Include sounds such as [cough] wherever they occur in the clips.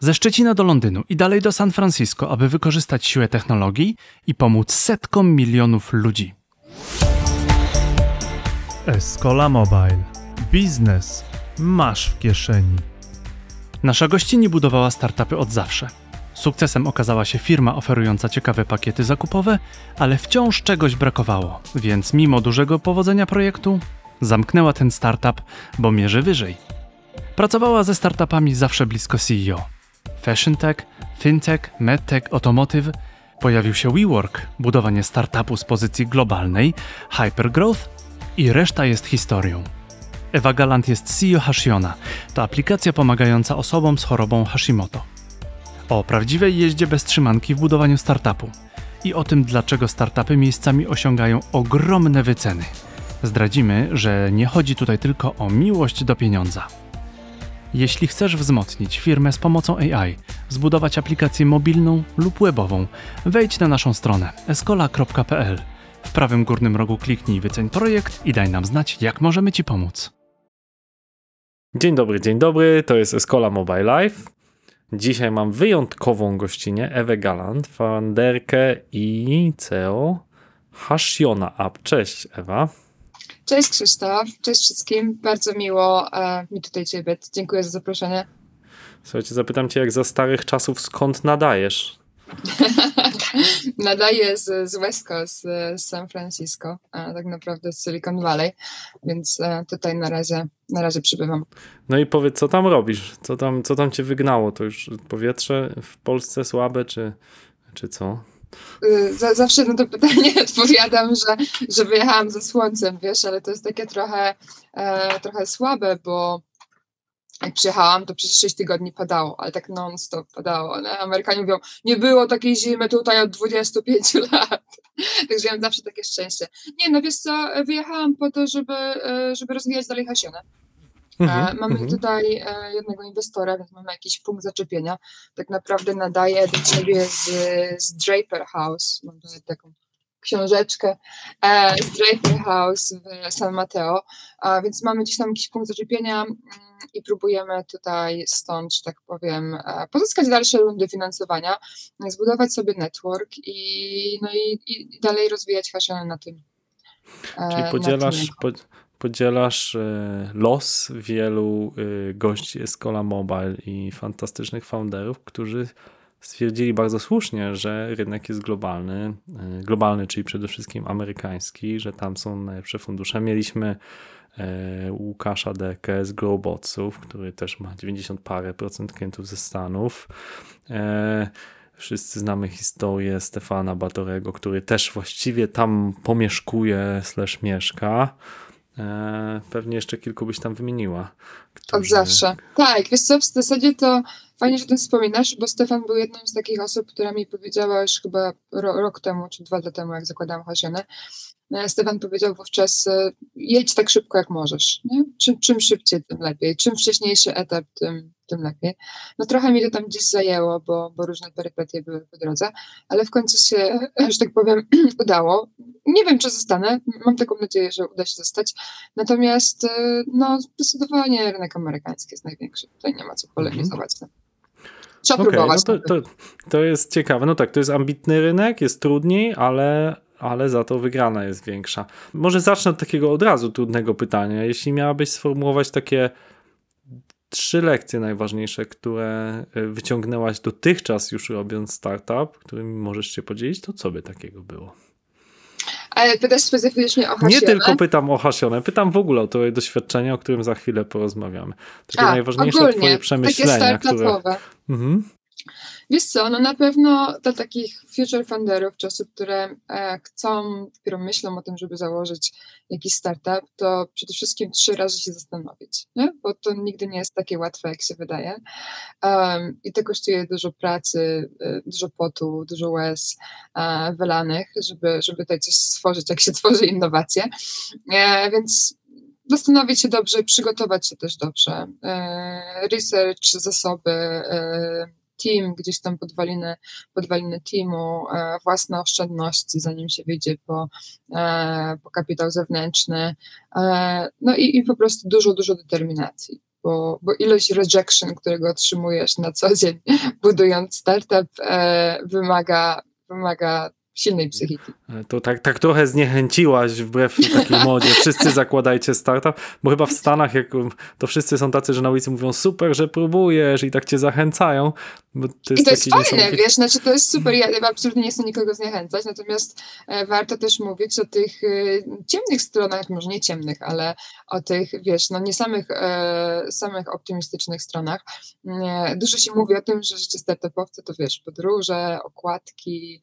Ze Szczecina do Londynu i dalej do San Francisco, aby wykorzystać siłę technologii i pomóc setkom milionów ludzi. Escola Mobile. Biznes masz w kieszeni. Nasza gościni budowała startupy od zawsze. Sukcesem okazała się firma oferująca ciekawe pakiety zakupowe, ale wciąż czegoś brakowało, więc mimo dużego powodzenia projektu, zamknęła ten startup, bo mierzy wyżej. Pracowała ze startupami zawsze blisko CEO. Fashion tech, fintech, medtech, automotive. Pojawił się WeWork, budowanie startupu z pozycji globalnej, hypergrowth i reszta jest historią. Ewa Galant jest CEO Hashiona. To aplikacja pomagająca osobom z chorobą Hashimoto. O prawdziwej jeździe bez trzymanki w budowaniu startupu i o tym, dlaczego startupy miejscami osiągają ogromne wyceny. Zdradzimy, że nie chodzi tutaj tylko o miłość do pieniądza. Jeśli chcesz wzmocnić firmę z pomocą AI, zbudować aplikację mobilną lub webową, wejdź na naszą stronę escola.pl. W prawym górnym rogu kliknij wyceń projekt i daj nam znać, jak możemy Ci pomóc. Dzień dobry, dzień dobry, to jest Escola Mobile Life. Dzisiaj mam wyjątkową gościnę, Ewę Galant, founderkę i CEO Hashiona App. Cześć Ewa. Cześć Krzysztof, cześć wszystkim. Bardzo miło e, mi tutaj Ciebie. Dziękuję za zaproszenie. Słuchajcie, zapytam Cię, jak za starych czasów, skąd nadajesz? [laughs] Nadaję z, z West Coast, z San Francisco, a tak naprawdę z Silicon Valley, więc e, tutaj na razie, na razie przybywam. No i powiedz, co tam robisz? Co tam, co tam Cię wygnało? To już powietrze w Polsce słabe, czy, czy co? Y, zawsze na to pytanie [laughs] odpowiadam, że, że wyjechałam ze słońcem, wiesz, ale to jest takie trochę, e, trochę słabe, bo jak przyjechałam, to przez 6 tygodni padało, ale tak non-stop padało. Nie? Amerykanie mówią, nie było takiej zimy tutaj od 25 [laughs] lat. Także ja mam zawsze takie szczęście. Nie, no wiesz co, wyjechałam po to, żeby, e, żeby rozwijać dalej Hasionę. Mhm, mamy mhm. tutaj e, jednego inwestora, więc mamy jakiś punkt zaczepienia. Tak naprawdę nadaję do ciebie z, z Draper House. Mam tutaj taką książeczkę e, z Draper House w San Mateo, więc mamy gdzieś tam jakiś punkt zaczepienia mm, i próbujemy tutaj stąd, że tak powiem, e, pozyskać dalsze rundy finansowania, zbudować sobie network i, no i, i dalej rozwijać Hashionę na tym. Czyli podzielasz, po, podzielasz los wielu gości Escola Mobile i fantastycznych founderów, którzy stwierdzili bardzo słusznie, że rynek jest globalny, e, globalny, czyli przede wszystkim amerykański, że tam są najlepsze fundusze. Mieliśmy e, Łukasza Dekę z Growbotsów, który też ma 90 parę procent klientów ze Stanów. E, wszyscy znamy historię Stefana Batorego, który też właściwie tam pomieszkuje slash mieszka. Pewnie jeszcze kilku byś tam wymieniła. Którzy... Od zawsze. Tak, wiesz co, w zasadzie to Fajnie, że o tym wspominasz, bo Stefan był jedną z takich osób, która mi powiedziała już chyba rok temu, czy dwa lata temu, jak zakładałam Hasionę. E, Stefan powiedział wówczas, e, jedź tak szybko, jak możesz. Nie? Czym, czym szybciej, tym lepiej. Czym wcześniejszy etap, tym, tym lepiej. No trochę mi to tam gdzieś zajęło, bo, bo różne perypetie były po drodze, ale w końcu się, [clears throat] że tak powiem, [clears throat] udało. Nie wiem, czy zostanę, mam taką nadzieję, że uda się zostać. Natomiast e, no, zdecydowanie rynek amerykański jest największy. Tutaj nie ma co polemizować. -hmm. Trzeba okay, próbować. No to, to, to jest ciekawe. No tak, to jest ambitny rynek, jest trudniej, ale, ale za to wygrana jest większa. Może zacznę od takiego od razu trudnego pytania. Jeśli miałabyś sformułować takie trzy lekcje najważniejsze, które e, wyciągnęłaś dotychczas już robiąc startup, którymi możesz się podzielić, to co by takiego było? Ale pytasz specyficznie o Hasionę? Nie tylko pytam o Hasionę, pytam w ogóle o to doświadczenie, o którym za chwilę porozmawiamy. Takie A, najważniejsze ogólnie, twoje przemyślenia. Takie które... Mhm. Wiesz co, no na pewno dla takich future funderów, czy osób, które e, chcą, dopiero myślą o tym, żeby założyć jakiś startup, to przede wszystkim trzy razy się zastanowić, nie? bo to nigdy nie jest takie łatwe, jak się wydaje. Um, I to kosztuje dużo pracy, e, dużo potu, dużo łez e, wylanych, żeby, żeby tutaj coś stworzyć, jak się tworzy innowacje. E, więc zastanowić się dobrze, przygotować się też dobrze. E, research, zasoby, e, team, gdzieś tam podwaliny, podwaliny teamu, e, własne oszczędności, zanim się wyjdzie po, e, po kapitał zewnętrzny, e, no i, i po prostu dużo, dużo determinacji. bo, bo ilość rejection, którego otrzymujesz na co dzień, [laughs] budując startup, e, wymaga, wymaga silnej psychiki. To tak, tak trochę zniechęciłaś wbrew takiej modzie. Wszyscy zakładajcie startup, bo chyba w Stanach jak to wszyscy są tacy, że na ulicy mówią super, że próbujesz i tak cię zachęcają. To I to jest fajne, wiesz, znaczy to jest super, ja absolutnie nie chcę nikogo zniechęcać, natomiast e, warto też mówić o tych e, ciemnych stronach, może nie ciemnych, ale o tych, wiesz, no nie samych, e, samych optymistycznych stronach. Dużo się mówi o tym, że życie startupowcy to wiesz, podróże, okładki,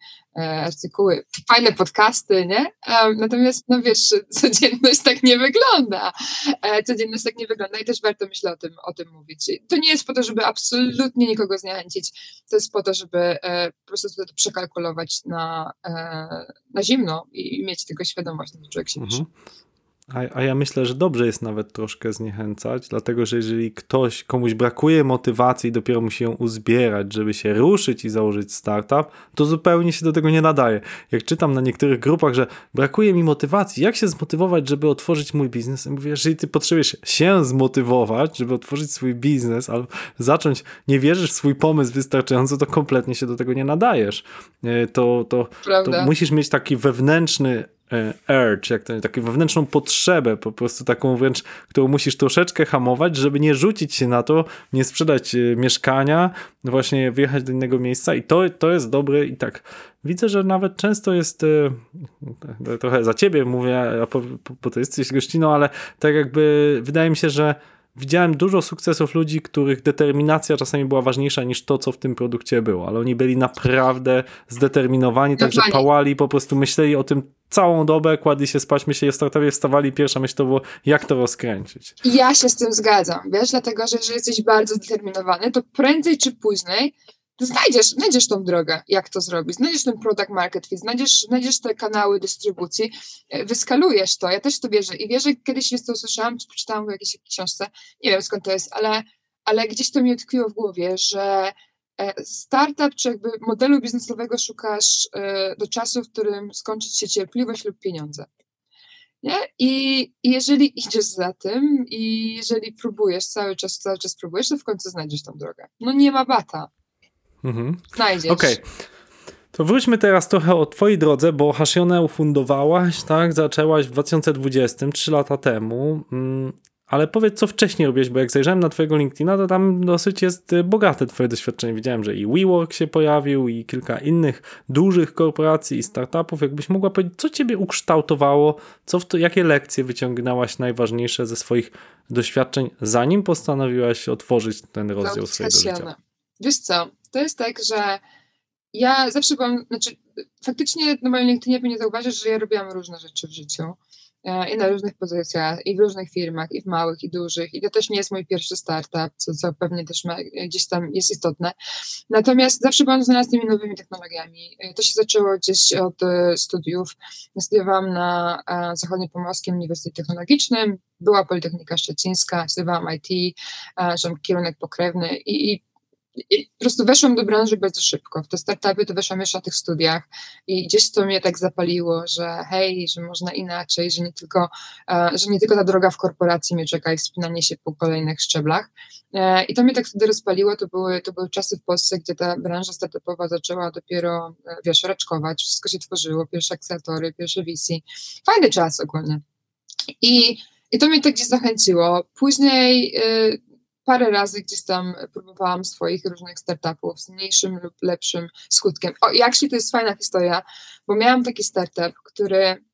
artykuły, fajne podcasty, nie? Natomiast, no wiesz, [laughs] codzienność tak nie wygląda. Codzienność tak nie wygląda i też warto, myślę, o tym, o tym mówić. To nie jest po to, żeby absolutnie nikogo zniechęcić, to jest po to, żeby e, po prostu to przekalkulować na, e, na zimno i mieć tego świadomość, że człowiek się mhm. A, a ja myślę, że dobrze jest nawet troszkę zniechęcać, dlatego że jeżeli ktoś, komuś brakuje motywacji i dopiero musi ją uzbierać, żeby się ruszyć i założyć startup, to zupełnie się do tego nie nadaje. Jak czytam na niektórych grupach, że brakuje mi motywacji, jak się zmotywować, żeby otworzyć mój biznes? Ja mówię, jeżeli ty potrzebujesz się zmotywować, żeby otworzyć swój biznes albo zacząć, nie wierzysz w swój pomysł wystarczająco, to kompletnie się do tego nie nadajesz. E, to, to, to musisz mieć taki wewnętrzny urge, jak to taką wewnętrzną potrzebę, po prostu taką wręcz, którą musisz troszeczkę hamować, żeby nie rzucić się na to, nie sprzedać e, mieszkania, właśnie wyjechać do innego miejsca i to, to jest dobre i tak. Widzę, że nawet często jest, e, trochę za ciebie mówię, bo to jesteś gościną, ale tak jakby wydaje mi się, że widziałem dużo sukcesów ludzi, których determinacja czasami była ważniejsza niż to, co w tym produkcie było, ale oni byli naprawdę zdeterminowani, także pałali, po prostu myśleli o tym całą dobę, kładli się spać, myśleli o startupie, wstawali, pierwsza myśl to było, jak to rozkręcić. Ja się z tym zgadzam, wiesz, dlatego, że jeżeli jesteś bardzo zdeterminowany, to prędzej czy później znajdziesz, znajdziesz tą drogę, jak to zrobić, znajdziesz ten product market fit, znajdziesz, znajdziesz te kanały dystrybucji, e, wyskalujesz to, ja też to wierzę i wierzę, kiedyś jest to usłyszałam, czy przeczytałam w jakiejś książce, nie wiem skąd to jest, ale, ale gdzieś to mi utkwiło w głowie, że e, startup, czy jakby modelu biznesowego szukasz e, do czasu, w którym skończyć się cierpliwość lub pieniądze. Nie? I jeżeli [laughs] idziesz za tym i jeżeli próbujesz cały czas, cały czas próbujesz, to w końcu znajdziesz tą drogę. No nie ma bata. Mhm. Znajdziesz. Okej. Okay. To wróćmy teraz trochę o twojej drodze, bo Hashionę ufundowałaś, tak? Zaczęłaś w 2020, 3 lata temu. Mm, ale powiedz, co wcześniej robiłeś, bo jak zajrzałem na twojego LinkedIna, to tam dosyć jest y, bogate twoje doświadczenie. Widziałem, że i WeWork się pojawił, i kilka innych dużych korporacji i startupów. Jakbyś mogła powiedzieć, co ciebie ukształtowało, co to, jakie lekcje wyciągnęłaś najważniejsze ze swoich doświadczeń, zanim postanowiłaś otworzyć ten rozdział no, swojego życia? Wiesz co, to jest tak, że ja zawsze byłam, znaczy faktycznie na moim LinkedInie pewnie zauważysz, że ja robiłam różne rzeczy w życiu e, i na różnych pozycjach, i w różnych firmach, i w małych, i dużych. I to też nie jest mój pierwszy startup, co, co pewnie też ma, gdzieś tam jest istotne. Natomiast zawsze byłam związana z tymi nowymi technologiami. E, to się zaczęło gdzieś od e, studiów. Studiowałam na Zachodniopomorskim Uniwersytecie Technologicznym, była Politechnika Szczecińska, studiowałam IT, kierunek pokrewny i, i i po prostu weszłam do branży bardzo szybko. W te startupy to weszłam jeszcze na tych studiach i gdzieś to mnie tak zapaliło, że hej, że można inaczej, że nie tylko, e, że nie tylko ta droga w korporacji mnie czeka i wspinanie się po kolejnych szczeblach. E, I to mnie tak wtedy rozpaliło. To były, to były czasy w Polsce, gdzie ta branża startupowa zaczęła dopiero, e, wiesz, raczkować, wszystko się tworzyło, pierwsze akcelatory, pierwsze VC. Fajny czas ogólnie. I i to mnie tak gdzieś zachęciło. Później parę razy gdzieś tam próbowałam swoich różnych startupów z mniejszym lub lepszym skutkiem. O, i actually to jest fajna historia, bo miałam taki startup, który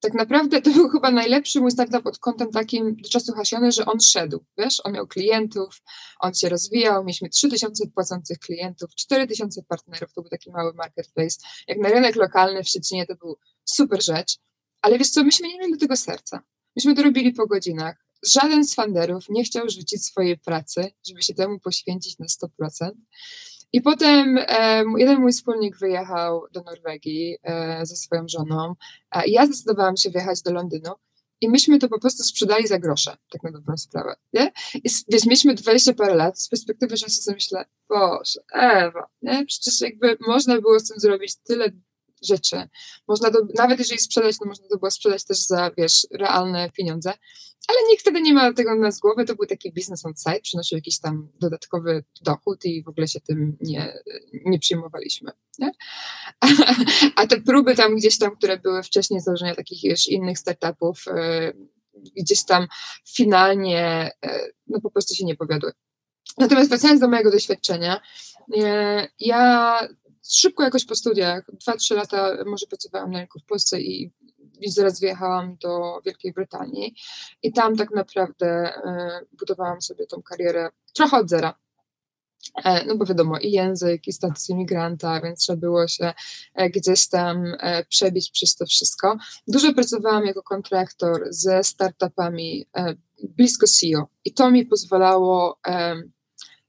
tak naprawdę to był chyba najlepszy mój startup pod kątem takim do czasu hasiony, że on szedł, wiesz, on miał klientów, on się rozwijał, mieliśmy 3000 płacących klientów, 4000 partnerów, to był taki mały marketplace. Jak na rynek lokalny w Szczecinie to był super rzecz, ale wiesz co, myśmy nie mieli do tego serca. Myśmy to robili po godzinach, żaden z funderów nie chciał rzucić swojej pracy, żeby się temu poświęcić na 100%. I potem jeden mój wspólnik wyjechał do Norwegii e, ze swoją żoną. E, ja zdecydowałam się wyjechać do Londynu. I myśmy to po prostu sprzedali za grosze, tak na dobrą sprawę. Nie? I wiesz, mieliśmy 20 parę lat, z perspektywy czasu sobie myślę, Boże, Ewa, nie? przecież jakby można było z tym zrobić tyle rzeczy. Można nawet jeżeli sprzedać, to można to było sprzedać też za, wiesz, realne pieniądze, ale nikt wtedy nie ma tego na z głowy, to był taki biznes on site, przynosił jakiś tam dodatkowy dochód i w ogóle się tym nie, nie przyjmowaliśmy. Nie? A, [laughs] a te próby tam gdzieś tam, które były wcześniej założenia takich już innych startupów, e, gdzieś tam finalnie e, no po prostu się nie powiodły. Natomiast wracając do mojego doświadczenia, e, ja szybko jakoś po studiach, 2-3 lata może pracowałam na rynku w Polsce i, i zaraz wyjechałam do Wielkiej Brytanii i tam tak naprawdę e, budowałam sobie tą karierę trochę od zera. E, no bo wiadomo, i język, i status imigranta, więc trzeba było się e, gdzieś tam przebić przez to wszystko. Dużo pracowałam jako kontraktor ze startupami blisko CEO i to mi pozwalało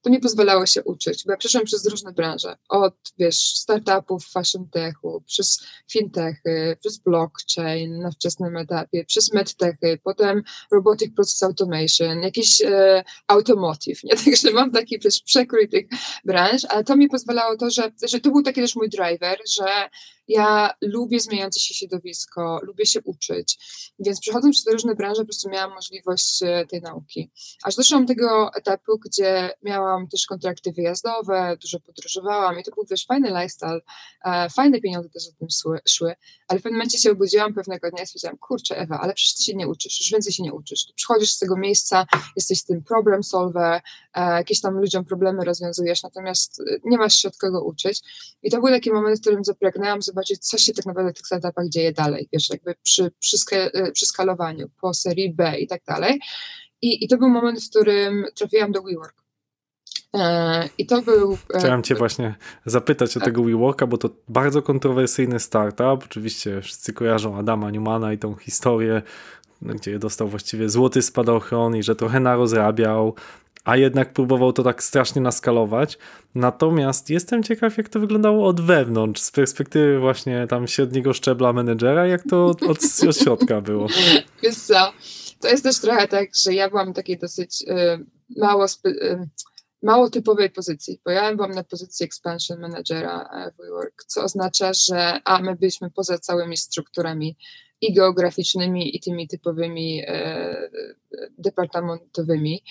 to mi pozwalało się uczyć, bo ja przeszłam przez różne branże, od wiesz, startupów, fashion techu, przez fintechy, przez blockchain na wczesnym etapie, przez medtechy, potem robotic process automation, jakiś e, automotive, nie? [laughs] Także mam taki przekrój tych branż, ale to mi pozwalało to, że, że to był taki też mój driver, że ja lubię zmieniające się środowisko, lubię się uczyć, więc przechodząc przez różne branże, po prostu miałam możliwość e, tej nauki. Aż doszłam do tego etapu, gdzie miałam też kontrakty wyjazdowe, dużo podróżowałam i to był też fajny lifestyle, e, fajne pieniądze też za tym szły, ale w pewnym momencie się obudziłam pewnego dnia i stwierdziłam, kurczę Ewa, ale przecież ty się nie uczysz, już więcej się nie uczysz. Tu przychodzisz z tego miejsca, jesteś tym problem solver, e, jakieś tam ludziom problemy rozwiązujesz, natomiast nie masz się od kogo uczyć. I to był taki moment, w którym zapragnęłam zobaczyć zobaczyć, co się tak naprawdę w tych startupach dzieje dalej, wiesz, jakby przy, przy, e, przy skalowaniu, po serii B i tak dalej. I, I to był moment, w którym trafiłam do WeWork. E, I to był. E, Chciałem Cię właśnie zapytać o tego WeWorka, bo to bardzo kontrowersyjny startup. Oczywiście wszyscy kojarzą Adama Newmana i tą historię, gdzie dostał właściwie złoty spadochron i że trochę narozrabiał, a jednak próbował to tak strasznie naskalować. Natomiast jestem ciekaw, jak to wyglądało od wewnątrz, z perspektywy właśnie tam średniego szczebla menedżera, jak to od, od, od środka było. [laughs] Wiesz co, to jest też trochę tak, że ja byłam takiej dosyć y, mało, y, mało typowej pozycji, bo ja byłam na pozycji expansion managera e, WeWork, co oznacza, że a my byliśmy poza całymi strukturami i geograficznymi, i tymi typowymi e, departamentowymi.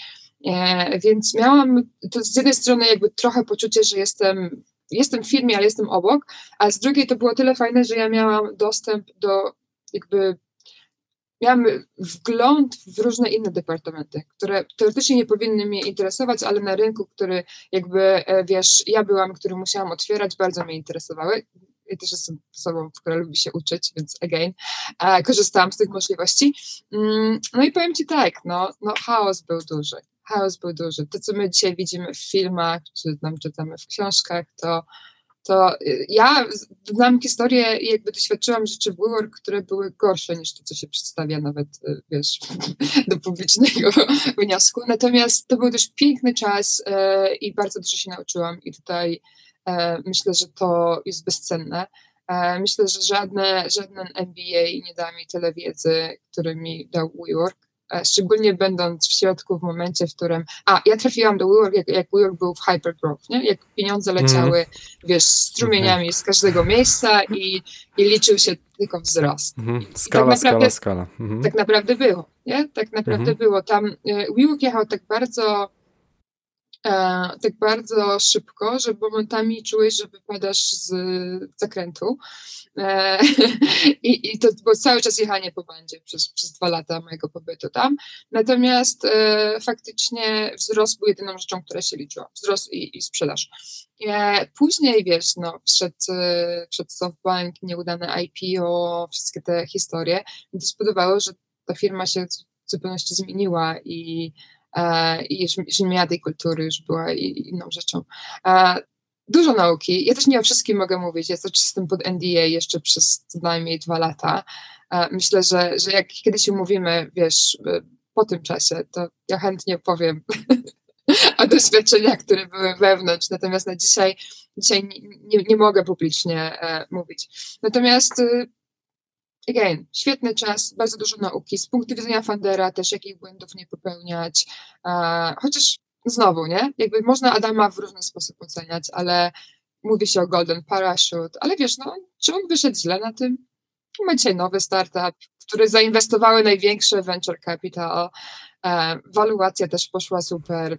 E, więc miałam to z jednej strony jakby trochę poczucie, że jestem, jestem w firmie, ale jestem obok, a z drugiej to było tyle fajne, że ja miałam dostęp do jakby miałam wgląd w różne inne departamenty, które teoretycznie nie powinny mnie interesować, ale na rynku, który jakby, e, wiesz, ja byłam, który musiałam otwierać, bardzo mnie interesowały. Ja też jestem osobą, która lubi się uczyć, więc again, korzystałam z tych możliwości. Mm, no i powiem Ci tak, no, no chaos był duży chaos był duży. To, co my dzisiaj widzimy w filmach, czy tam czytamy w książkach, to, to y, ja znam historię i jakby doświadczyłam rzeczy w WeWork, które były gorsze niż to, co się przedstawia nawet, y, wiesz, [laughs] do publicznego [laughs] wniosku. Natomiast to był też piękny czas e, i bardzo dużo się nauczyłam i tutaj myślę, że to jest bezcenne. Myślę, że żadne, żaden MBA nie da mi tyle wiedzy, który mi dał WeWork. E, szczególnie będąc w środku w momencie, w którym, a ja trafiłam do WeWork, jak, jak WeWork był w hypergrowth, nie? jak pieniądze mhm. leciały, mm. wiesz, strumieniami z każdego miejsca i, i liczył się tylko wzrost. Mm. Skala, tak naprawdę, skala, skala. Mm. Tak naprawdę było, nie? Tak naprawdę mhm. było. Tam e, WeWork jechał tak bardzo E, tak bardzo szybko, że momentami czułeś, że wypadasz z zakrętu. E, [laughs] i, I to było cały czas jechanie po bandzie przez, przez dwa lata mojego pobytu tam. Natomiast e, faktycznie wzrost był jedyną rzeczą, która się liczyła. Wzrost i, i sprzedaż. Później, wiesz, no, wszedł, wszedł SoftBank, nieudane IPO, wszystkie te historie. To spowodowało, że ta firma się w zupełności zmieniła i E, i już, już nie miała tej kultury, już była inną rzeczą. E, dużo nauki. Ja też nie o wszystkim mogę mówić. Ja czas jestem pod NDA jeszcze przez co najmniej dwa lata. E, myślę, że, że jak kiedyś umówimy, wiesz, po tym czasie, to ja chętnie powiem [laughs] o doświadczeniach, które były wewnątrz. Natomiast na dzisiaj, dzisiaj nie, nie, nie mogę publicznie mówić. Natomiast y, again, świetny czas, bardzo dużo nauki. Z punktu widzenia fundera też jakich błędów nie popełniać. E, chociaż znowu, nie? Jakby można Adama w różny sposób oceniać, ale mówi się o Golden Parachute, ale wiesz, no, czy on wyszedł źle na tym? Ma dzisiaj nowy startup, który zainwestowały największe venture capital, e, waluacja też poszła super.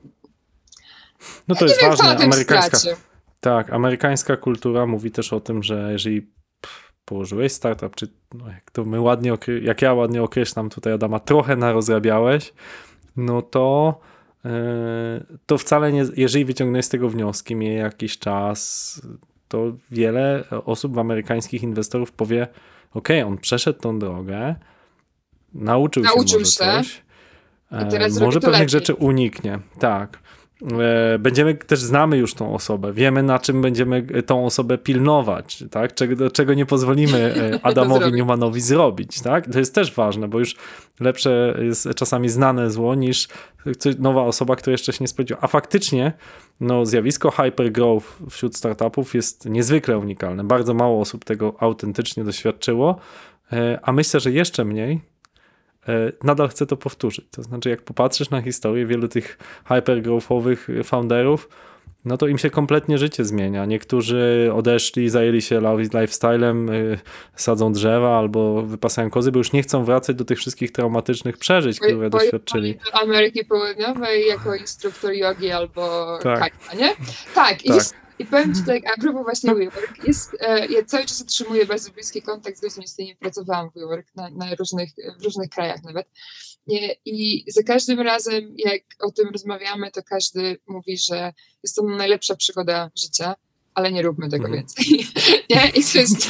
No to ja jest wiem, ważne, amerykańska. Tak, amerykańska kultura mówi też o tym, że jeżeli położyłeś startup, czy no jak to my ładnie, jak ja ładnie określam tutaj Adama, trochę narozrabiałeś, no to yy, to wcale nie, jeżeli wyciągnąłeś z tego wnioski, miej jakiś czas, to wiele osób, amerykańskich inwestorów powie, ok, on przeszedł tą drogę, nauczył, nauczył się może się. coś, e, może pewnych lepiej. rzeczy uniknie, tak. E, będziemy też znamy już tą osobę, wiemy na czym będziemy tą osobę pilnować, tak? Czego, czego nie pozwolimy e, [laughs] Adamowi Newmanowi zrobić, tak? To jest też ważne, bo już lepsze jest czasami znane zło niż nowa osoba, która jeszcze się nie spodziewa. A faktycznie no, zjawisko hypergrowth wśród startupów jest niezwykle unikalne. Bardzo mało osób tego autentycznie doświadczyło, e, a myślę, że jeszcze mniej nadal chcę to powtórzyć. To znaczy, jak popatrzysz na historię wielu tych hypergrowthowych founderów, no to im się kompletnie życie zmienia. Niektórzy odeszli, zajęli się lifestylem, y, sadzą drzewa albo wypasają kozy, bo już nie chcą wracać do tych wszystkich traumatycznych przeżyć, które doświadczyli. Do Ameryki Południowej jako instruktor jogi albo tak. Kajta, nie? Tak, tak. Jest, i powiem Ci tak, a propos właśnie WeWork, jest, e, ja cały czas utrzymuję bardzo bliski kontakt z ludźmi, z którymi pracowałam w WeWork na, na różnych, w różnych krajach nawet. I za każdym razem, jak o tym rozmawiamy, to każdy mówi, że jest to najlepsza przygoda życia ale nie róbmy tego mhm. więcej. [laughs] nie? I to jest, [laughs]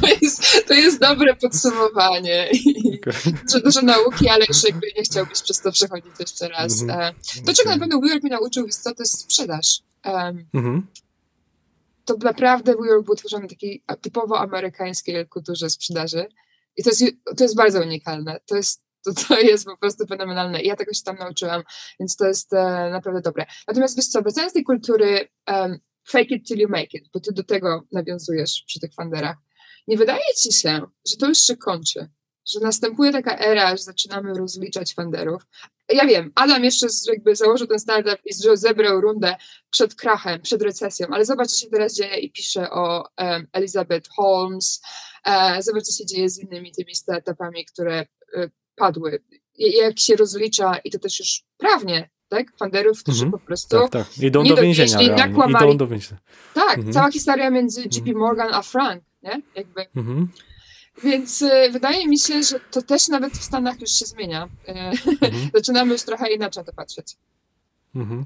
to jest, to jest dobre podsumowanie. Okay. [laughs] Dużo, dużo nauki, ale już jakby nie chciałbyś przez to przechodzić jeszcze raz. Mhm. E, to, czego okay. na pewno mnie nauczył, jest to, jest sprzedaż. Um, mhm. To naprawdę WeWork był tworzony w takiej typowo amerykańskiej kulturze sprzedaży. I to jest, to jest bardzo unikalne. To jest to, to [laughs] jest po prostu fenomenalne. I ja tego się tam nauczyłam, więc to jest e, naprawdę dobre. Natomiast wiesz co, wracając tej kultury um, fake it till you make it, bo ty do tego nawiązujesz przy tych funderach, nie wydaje ci się, że to już się kończy, że następuje taka era, że zaczynamy rozliczać funderów. Ja wiem, Adam jeszcze jakby założył ten startup i zebrał rundę przed krachem, przed recesją, ale zobacz, co się teraz dzieje i pisze o um, Elizabeth Holmes, e, zobacz, co się dzieje z innymi tymi startupami, które e, padły. Jak się rozlicza, i to też już prawnie, tak? Funderów, którzy mhm. po prostu. Tak, tak. Idą do więzienia. Idą do więzienia. Tak, mhm. cała historia między JP mhm. Morgan a Frank, nie? Jakby. Mhm. Więc y, wydaje mi się, że to też nawet w Stanach już się zmienia. Y, mhm. [laughs] Zaczynamy już trochę inaczej to patrzeć. Mhm.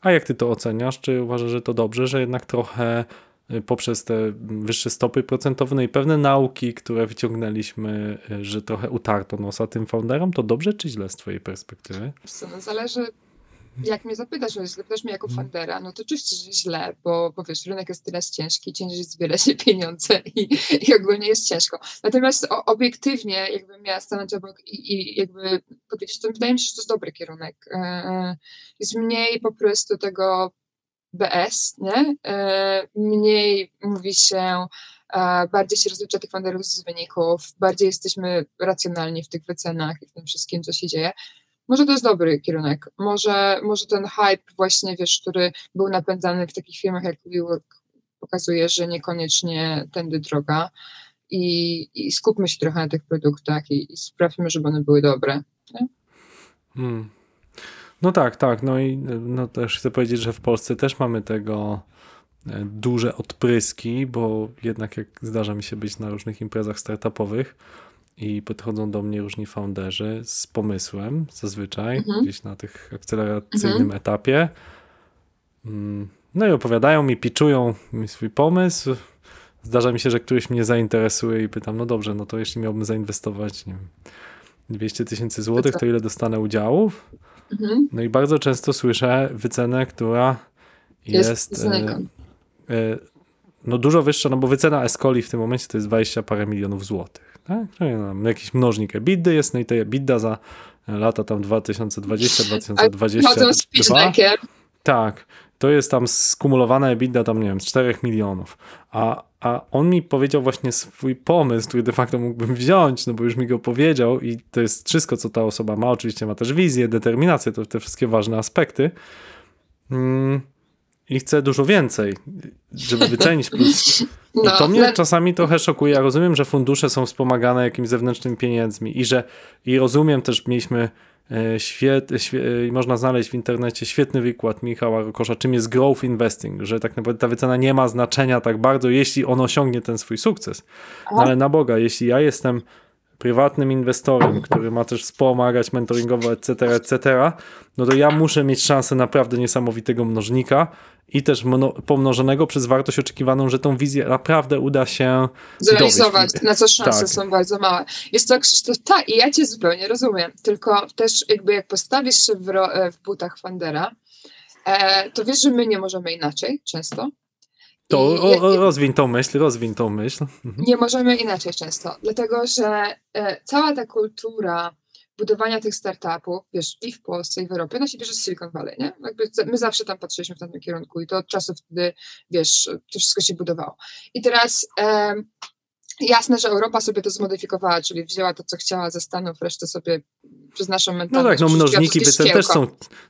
A jak ty to oceniasz? Czy uważasz, że to dobrze, że jednak trochę poprzez te wyższe stopy procentowe no i pewne nauki, które wyciągnęliśmy, y, że trochę utarto nosa tym founderom, to dobrze czy źle z twojej perspektywy? Co, no zależy jak mnie zapytasz, jeśli zapytasz mnie jako mhm. fundera, no to oczywiście, że źle, bo, bo wiesz, rynek jest tyle ciężki, ciężej zbiera się [laughs] pieniądze i, i ogólnie jest ciężko. Natomiast o, obiektywnie, jakbym miała stanąć obok i, i jakby powiedzieć, to wydaje mi się, że to jest dobry kierunek. E jest mniej po prostu tego BS, nie? E, mniej mówi się, e, bardziej się rozlicza tych funderów z wyników, bardziej jesteśmy racjonalni w tych wycenach i w tym wszystkim, co się dzieje. Może to jest dobry kierunek. Może, może ten hype właśnie, wiesz, który był napędzany w takich firmach jak WeWork pokazuje, że niekoniecznie tędy droga i, i skupmy się trochę na tych produktach i, i sprawmy, żeby one były dobre. Hmm. No tak, tak. No i no też chcę powiedzieć, że w Polsce też mamy tego e, duże odpryski, bo jednak jak zdarza mi się być na różnych imprezach startupowych i podchodzą do mnie różni founderzy z pomysłem zazwyczaj, mhm. gdzieś na tych akceleracyjnym mhm. etapie. Mm, no i opowiadają mi, piczują mi swój pomysł. Zdarza mi się, że któryś mnie zainteresuje i pytam, no dobrze, no to jeśli miałbym zainwestować, nie wiem, 200 tysięcy złotych, to ile dostanę udziałów? Mhm. No i bardzo często słyszę wycenę, która jest, jest e, e, no dużo wyższa, no bo wycena Escoli w tym momencie to jest 20 parę milionów złotych. Tak? No, jakiś mnożnik EBITDA jest, no i te EBITDA za lata tam 2020, 2022. Tak, to jest tam skumulowana EBITDA tam, nie wiem, z 4 milionów. A, a on mi powiedział właśnie swój pomysł, który de facto mógłbym wziąć, no bo już mi go powiedział i to jest wszystko, co ta osoba ma. Oczywiście ma też wizję, determinację, to te wszystkie ważne aspekty. Mm. i chcę dużo więcej, żeby wycenić plus. [laughs] I No, to mnie czasami trochę szokuje. Ja rozumiem, że fundusze są wspomagane jakimiś zewnętrznymi pieniędzmi i że i rozumiem też, mieliśmy świet, świe, e, można znaleźć w internecie świetny wykład Michała Rokosza, czym jest growth investing, że tak naprawdę ta wycena nie ma znaczenia tak bardzo, jeśli on osiągnie ten swój sukces. No, ale na Boga, jeśli ja jestem prywatnym inwestorem, który ma też wspomagać mentoringowo, etc., etc., no to ja muszę mieć szansę naprawdę niesamowitego mnożnika i też mno, pomnożonego przez wartość oczekiwaną, że tą wizję naprawdę uda się zrealizować, dowieść. na co szanse Tak. są bardzo małe. Jest to, Krzysztof, tak, i ja cię zupełnie rozumiem, tylko też jakby jak postawisz się w, w butach Fandera, e, to wiesz, że my nie możemy inaczej często. To o, o, rozwiń tą myśl, rozwiń tą myśl. Mhm. Nie możemy inaczej często, dlatego że e, cała ta kultura budowania tych startupów, wiesz, i w Polsce, i w Europie, ona się bierze z Silicon Valley, nie? Jakby my zawsze tam patrzyliśmy w tamtym kierunku i to od czasów, kiedy, wiesz, to wszystko się budowało. I teraz em, jasne, że Europa sobie to zmodyfikowała, czyli wzięła to, co chciała ze Stanów, resztę sobie przez naszą No mentalność. tak, no mnożniki też są,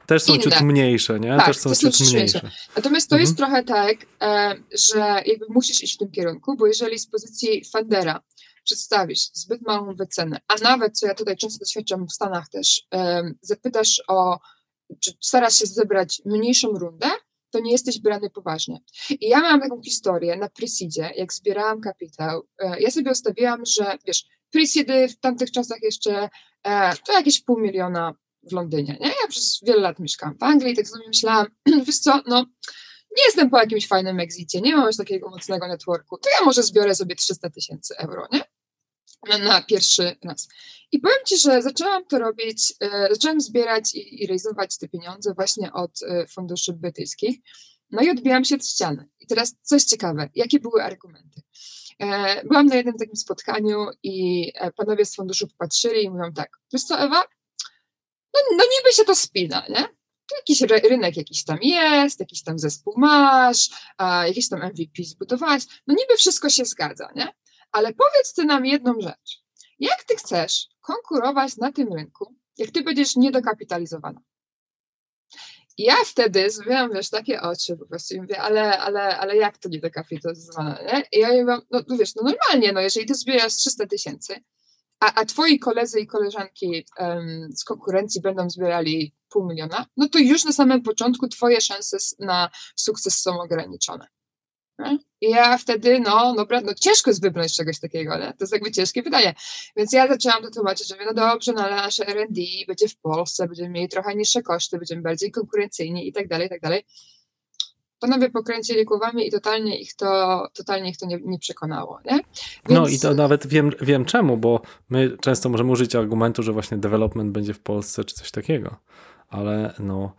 też są ciut mniejsze, nie? Tak, też są ciut ciut mniejsze. mniejsze. Natomiast to Mhm. jest trochę tak, e, że jakby musisz iść w tym kierunku, bo jeżeli z pozycji fundera przedstawisz zbyt małą wycenę, a nawet, co ja tutaj często doświadczam w Stanach też, em, zapytasz o, czy starasz się zebrać mniejszą rundę, to nie jesteś brany poważnie. I ja miałam taką historię na Presidzie, jak zbierałam kapitał, e, ja sobie ustawiłam, że wiesz, Presidy w tamtych czasach jeszcze e, to jakieś pół miliona w Londynie, nie? Ja przez wiele lat mieszkałam w Anglii tak sobie myślałam, [clears throat] wiesz co, no nie jestem po jakimś fajnym exicie, nie mam już takiego mocnego networku, to ja może zbiorę sobie 300 tysięcy euro, nie? Na, pierwszy raz. I powiem Ci, że zaczęłam to robić, e, zaczęłam zbierać i, i realizować te pieniądze właśnie od e, funduszy brytyjskich, no i odbijałam się od ściany. I teraz coś ciekawe, jakie były argumenty? E, byłam na jednym takim spotkaniu i e, panowie z funduszu popatrzyli i mówią tak, wiesz co Ewa, no, no niby się to spina, nie? Jakiś ry- rynek jakiś tam jest, jakiś tam zespół masz, a jakieś tam MVP zbudować, no niby wszystko się zgadza, nie? Ale powiedz ty nam jedną rzecz. Jak ty chcesz konkurować na tym rynku, jak ty będziesz niedokapitalizowana? Ja wtedy zrobiłam, wiesz, takie oczy po prostu i mówię, ale, ale, ale jak to niedokapitalizowana, nie? I ja mówię, no, no wiesz, no normalnie, no jeżeli ty zbierasz 300 tysięcy, a, a twoi koledzy i koleżanki em, z konkurencji będą zbierali pół miliona, no to już na samym początku twoje szanse na sukces są ograniczone. Nie? I ja wtedy, no, dobra, no ciężko jest wybrnąć z czegoś takiego, nie? To jest jakby ciężkie pytanie. Więc ja zaczęłam to tłumaczyć, że mówię, no dobrze, no ale nasze R&D będzie w Polsce, będziemy mieli trochę niższe koszty, będziemy bardziej konkurencyjni i tak dalej, i tak dalej. Panowie pokręcili głowami i totalnie ich to, totalnie ich to nie, nie przekonało, nie? No Więc- i to nawet wiem, wiem czemu, bo my często możemy użyć argumentu, że właśnie development będzie w Polsce czy coś takiego, ale no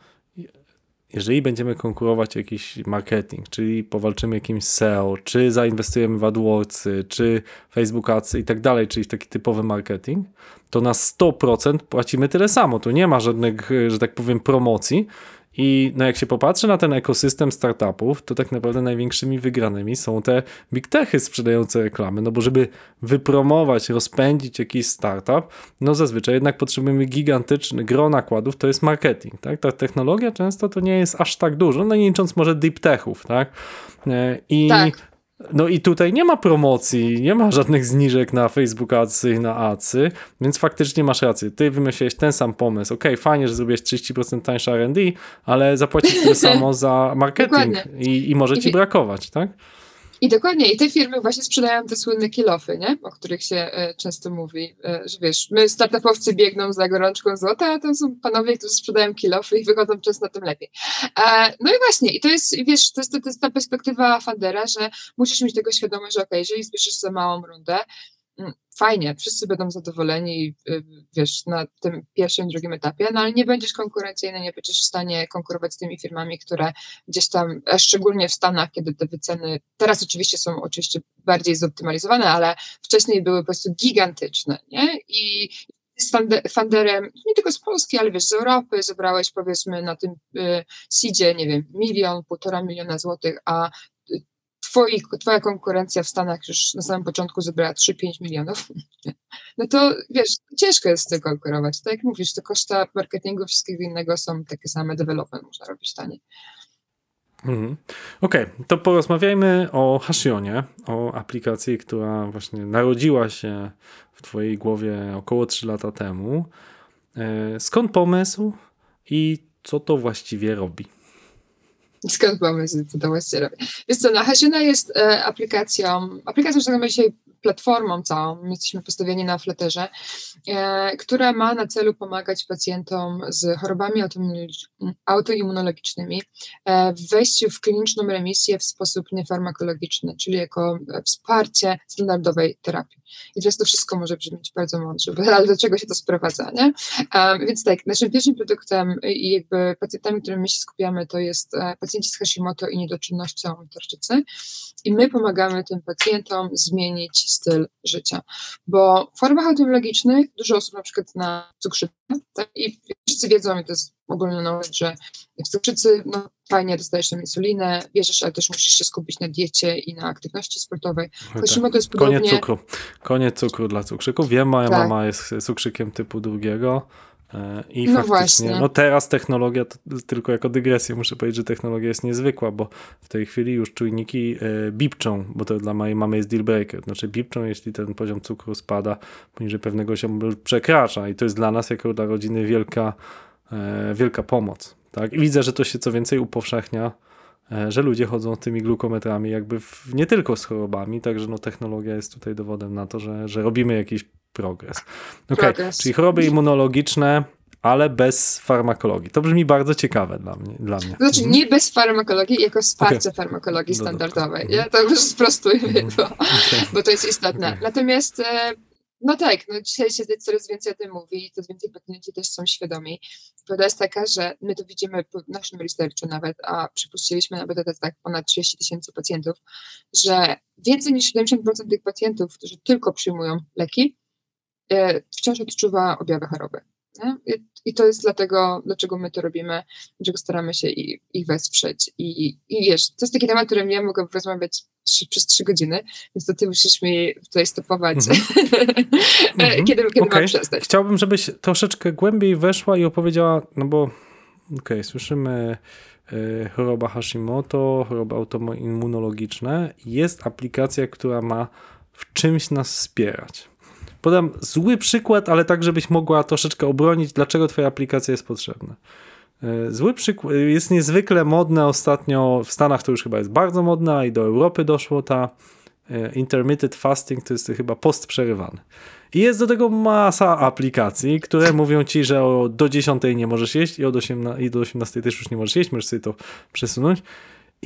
jeżeli będziemy konkurować jakiś marketing, czyli powalczymy jakimś SEO, czy zainwestujemy w AdWordsy, czy Facebook Adsy i tak dalej, czyli w taki typowy marketing, to na 100% płacimy tyle samo. Tu nie ma żadnych, że tak powiem, promocji. I no jak się popatrzy na ten ekosystem startupów, to tak naprawdę największymi wygranymi są te big techy sprzedające reklamy, no bo żeby wypromować, rozpędzić jakiś startup, no zazwyczaj jednak potrzebujemy gigantyczny gro nakładów, to jest marketing, tak? Ta technologia często to nie jest aż tak dużo, no nie licząc może deep techów, tak? E, I Tak. No i tutaj nie ma promocji, nie ma żadnych zniżek na Facebook Adsy i na Adsy, więc faktycznie masz rację. Ty wymyśliłeś ten sam pomysł. Okej, fajnie, że zrobiłeś 30% tańsze R&D, ale zapłacisz tyle [laughs] samo za marketing i, i może I ci brakować, tak? I dokładnie, i te firmy właśnie sprzedają te słynne kilofy, nie? o których się e, często mówi, e, że wiesz, my startupowcy biegną za gorączką złota, a to są panowie, którzy sprzedają kilofy i wychodzą często tym lepiej. E, no i właśnie, i to jest, wiesz, to jest, to jest ta perspektywa Fandera, że musisz mieć tego świadomość, że okej, jeżeli zbierzesz za małą rundę, fajnie, wszyscy będą zadowoleni, y, wiesz, na tym pierwszym, drugim etapie, no ale nie będziesz konkurencyjny, nie będziesz w stanie konkurować z tymi firmami, które gdzieś tam, a szczególnie w Stanach, kiedy te wyceny, teraz oczywiście są oczywiście bardziej zoptymalizowane, ale wcześniej były po prostu gigantyczne, nie? I z funderem, nie tylko z Polski, ale wiesz, z Europy zebrałeś powiedzmy na tym y, seedzie, nie wiem, milion, półtora miliona złotych, a twoi, twoja konkurencja w Stanach już na samym początku zebrała 3-5 milionów, [laughs] no to wiesz, ciężko jest z tym konkurować. Tak jak mówisz, te koszta marketingu, wszystkiego innego są takie same, development można robić taniej. Mhm. Okej, okay, to porozmawiajmy o Hashionie, o aplikacji, która właśnie narodziła się w Twojej głowie około 3 lata temu. E, skąd pomysł i co to właściwie robi? Skąd pomysł, co to właściwie robi? Wiesz co, no Hasiona jest e, aplikacją, aplikacją, że tak dzisiaj platformą całą, my jesteśmy postawieni na Flutterze, e, która ma na celu pomagać pacjentom z chorobami autoimmunologicznymi e, w wejściu w kliniczną remisję w sposób niefarmakologiczny, czyli jako wsparcie standardowej terapii. I teraz to wszystko może brzmieć bardzo mądrze, ale do czego się to sprowadza, nie? Um, więc tak, naszym pierwszym produktem i jakby pacjentami, którymi my się skupiamy, to jest e, pacjenci z Hashimoto i niedoczynnością tarczycy i my pomagamy tym pacjentom zmienić styl życia, bo w chorobach autoimmunologicznych dużo osób na przykład na cukrzycę? I wszyscy wiedzą, i to jest ogólny knowledge, że w cukrzycy no, fajnie dostajesz tą insulinę, bierzesz, ale też musisz się skupić na diecie i na aktywności sportowej. Tak. jest podobnie... Koniec cukru. Koniec cukru dla cukrzyków. Wiem, moja tak. mama jest cukrzykiem typu drugiego. E, I no faktycznie, właśnie. no teraz technologia, tylko jako dygresję muszę powiedzieć, że technologia jest niezwykła, bo w tej chwili już czujniki e, bipczą, bo to dla mojej mamy jest deal breaker, znaczy bipczą, jeśli ten poziom cukru spada poniżej pewnego poziomu przekracza i to jest dla nas jako dla rodziny wielka, e, wielka pomoc. Tak? I widzę, że to się co więcej upowszechnia, że ludzie chodzą z tymi glukometrami jakby w, nie tylko z chorobami, także no technologia jest tutaj dowodem na to, że, że robimy jakiś progres. Okay. Czyli choroby immunologiczne, ale bez farmakologii. To brzmi bardzo ciekawe dla mnie. Dla mnie. Znaczy mhm. nie bez farmakologii, jako wsparcie okay. farmakologii standardowej. Nie? To już sprostujmy, mhm. bo, okay. bo to jest istotne. Okay. Natomiast e, no tak, no dzisiaj się coraz więcej o tym mówi i coraz więcej pacjenci też są świadomi. Prawda jest taka, że my to widzimy po naszym researchu nawet, a przypuściliśmy nawet beta tak ponad 30 tysięcy pacjentów, że więcej niż 70% tych pacjentów, którzy tylko przyjmują leki, wciąż odczuwa objawy choroby. I to jest dlatego, dlaczego my to robimy, dlaczego staramy się ich, ich wesprzeć. I, I wiesz, to jest taki temat, którym ja mogę rozmawiać przez trzy godziny, więc to ty musisz mi tutaj stopować, mm-hmm. [laughs] kiedy, kiedy okay. mam przestać. Chciałbym, żebyś troszeczkę głębiej weszła i opowiedziała, no bo okej, okay, słyszymy y, choroba Hashimoto, choroby autoimmunologiczne. Jest aplikacja, która ma w czymś nas wspierać podam zły przykład, ale tak, żebyś mogła troszeczkę obronić, dlaczego twoja aplikacja jest potrzebna. E, zły przykład, jest niezwykle modne ostatnio, w Stanach to już chyba jest bardzo modne, i do Europy doszło ta e, intermittent fasting, to jest chyba post przerywany. I jest do tego masa aplikacji, które mówią ci, że o, do 10 nie możesz jeść i, od 18, i do 18 też już nie możesz jeść, możesz sobie to przesunąć.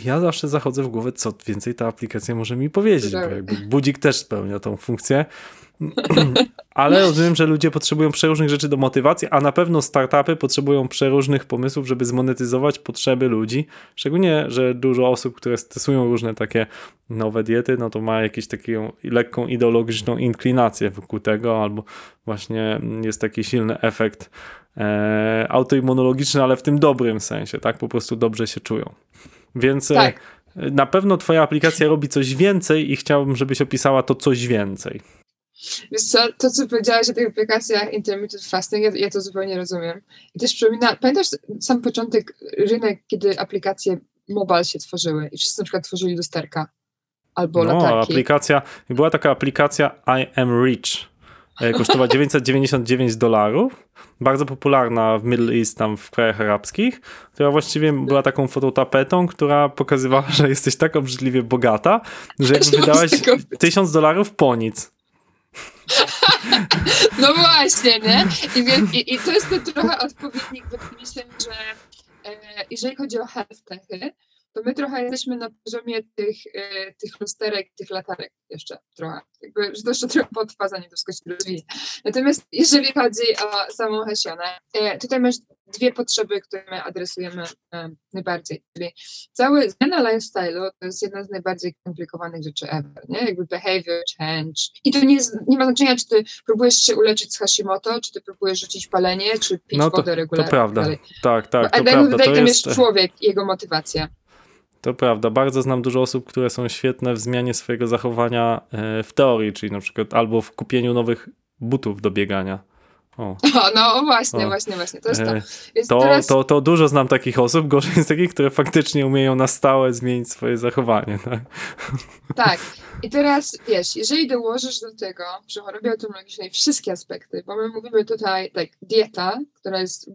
Ja zawsze zachodzę w głowę, co więcej ta aplikacja może mi powiedzieć, bo jakby budzik też spełnia tą funkcję. [laughs] Ale rozumiem, że ludzie potrzebują przeróżnych rzeczy do motywacji, a na pewno startupy potrzebują przeróżnych pomysłów, żeby zmonetyzować potrzeby ludzi. Szczególnie, że dużo osób, które stosują różne takie nowe diety, no to ma jakąś taką lekką ideologiczną inklinację wokół tego, albo właśnie jest taki silny efekt e, autoimmunologiczny, ale w tym dobrym sensie, tak? Po prostu dobrze się czują. Więc e, tak. na pewno Twoja aplikacja robi coś więcej i chciałbym, żebyś opisała to coś więcej. Wiesz co, to co powiedziałaś o tych aplikacjach intermittent fasting, ja, ja to zupełnie rozumiem. I też przypomina, pamiętasz sam początek rynek, kiedy aplikacje mobile się tworzyły i wszyscy na przykład tworzyli lusterka albo no, latarki. aplikacja, była taka aplikacja I am rich. E, kosztowała 999 dolarów. Bardzo popularna w Middle East, tam w krajach arabskich, która właściwie była taką fototapetą, która pokazywała, że jesteś tak obrzydliwie bogata, że jakby wydałaś 1000 dolarów po nic. [laughs] No właśnie, nie? I, więc, i, i to jest to trochę odpowiednik, myślę, że e, jeżeli chodzi o health techy, to my trochę jesteśmy na poziomie tych, e, tych lusterek, tych latarek jeszcze trochę. Jakby, że to jeszcze trochę potrwa, zanim to wszystko się rozwinie. Natomiast jeżeli chodzi o samą Hesionę, e, tutaj masz dwie potrzeby, które my adresujemy e, najbardziej. Czyli cały zmiana lifestyle'u to jest jedna z najbardziej komplikowanych rzeczy ever, nie? Jakby behavior change. I to nie, nie ma znaczenia, czy ty próbujesz się uleczyć z Hashimoto, czy ty próbujesz rzucić palenie, czy pić no to, wodę regularnie. To prawda, tak, tak, to prawda. To jest... jest człowiek, jego motywacja. To prawda. Bardzo znam dużo osób, które są świetne w zmianie swojego zachowania e, w teorii, czyli na przykład albo w kupieniu nowych butów do biegania. O. O, no właśnie, O. właśnie, właśnie. To jest to. E, Więc To, teraz, to, to dużo znam takich osób, gorzej jest takich, które faktycznie umieją na stałe zmienić swoje zachowanie. Tak? Tak. I teraz wiesz, jeżeli dołożysz do tego przy chorobie autoimmunologicznej wszystkie aspekty, bo my mówimy tutaj tak, dieta, która jest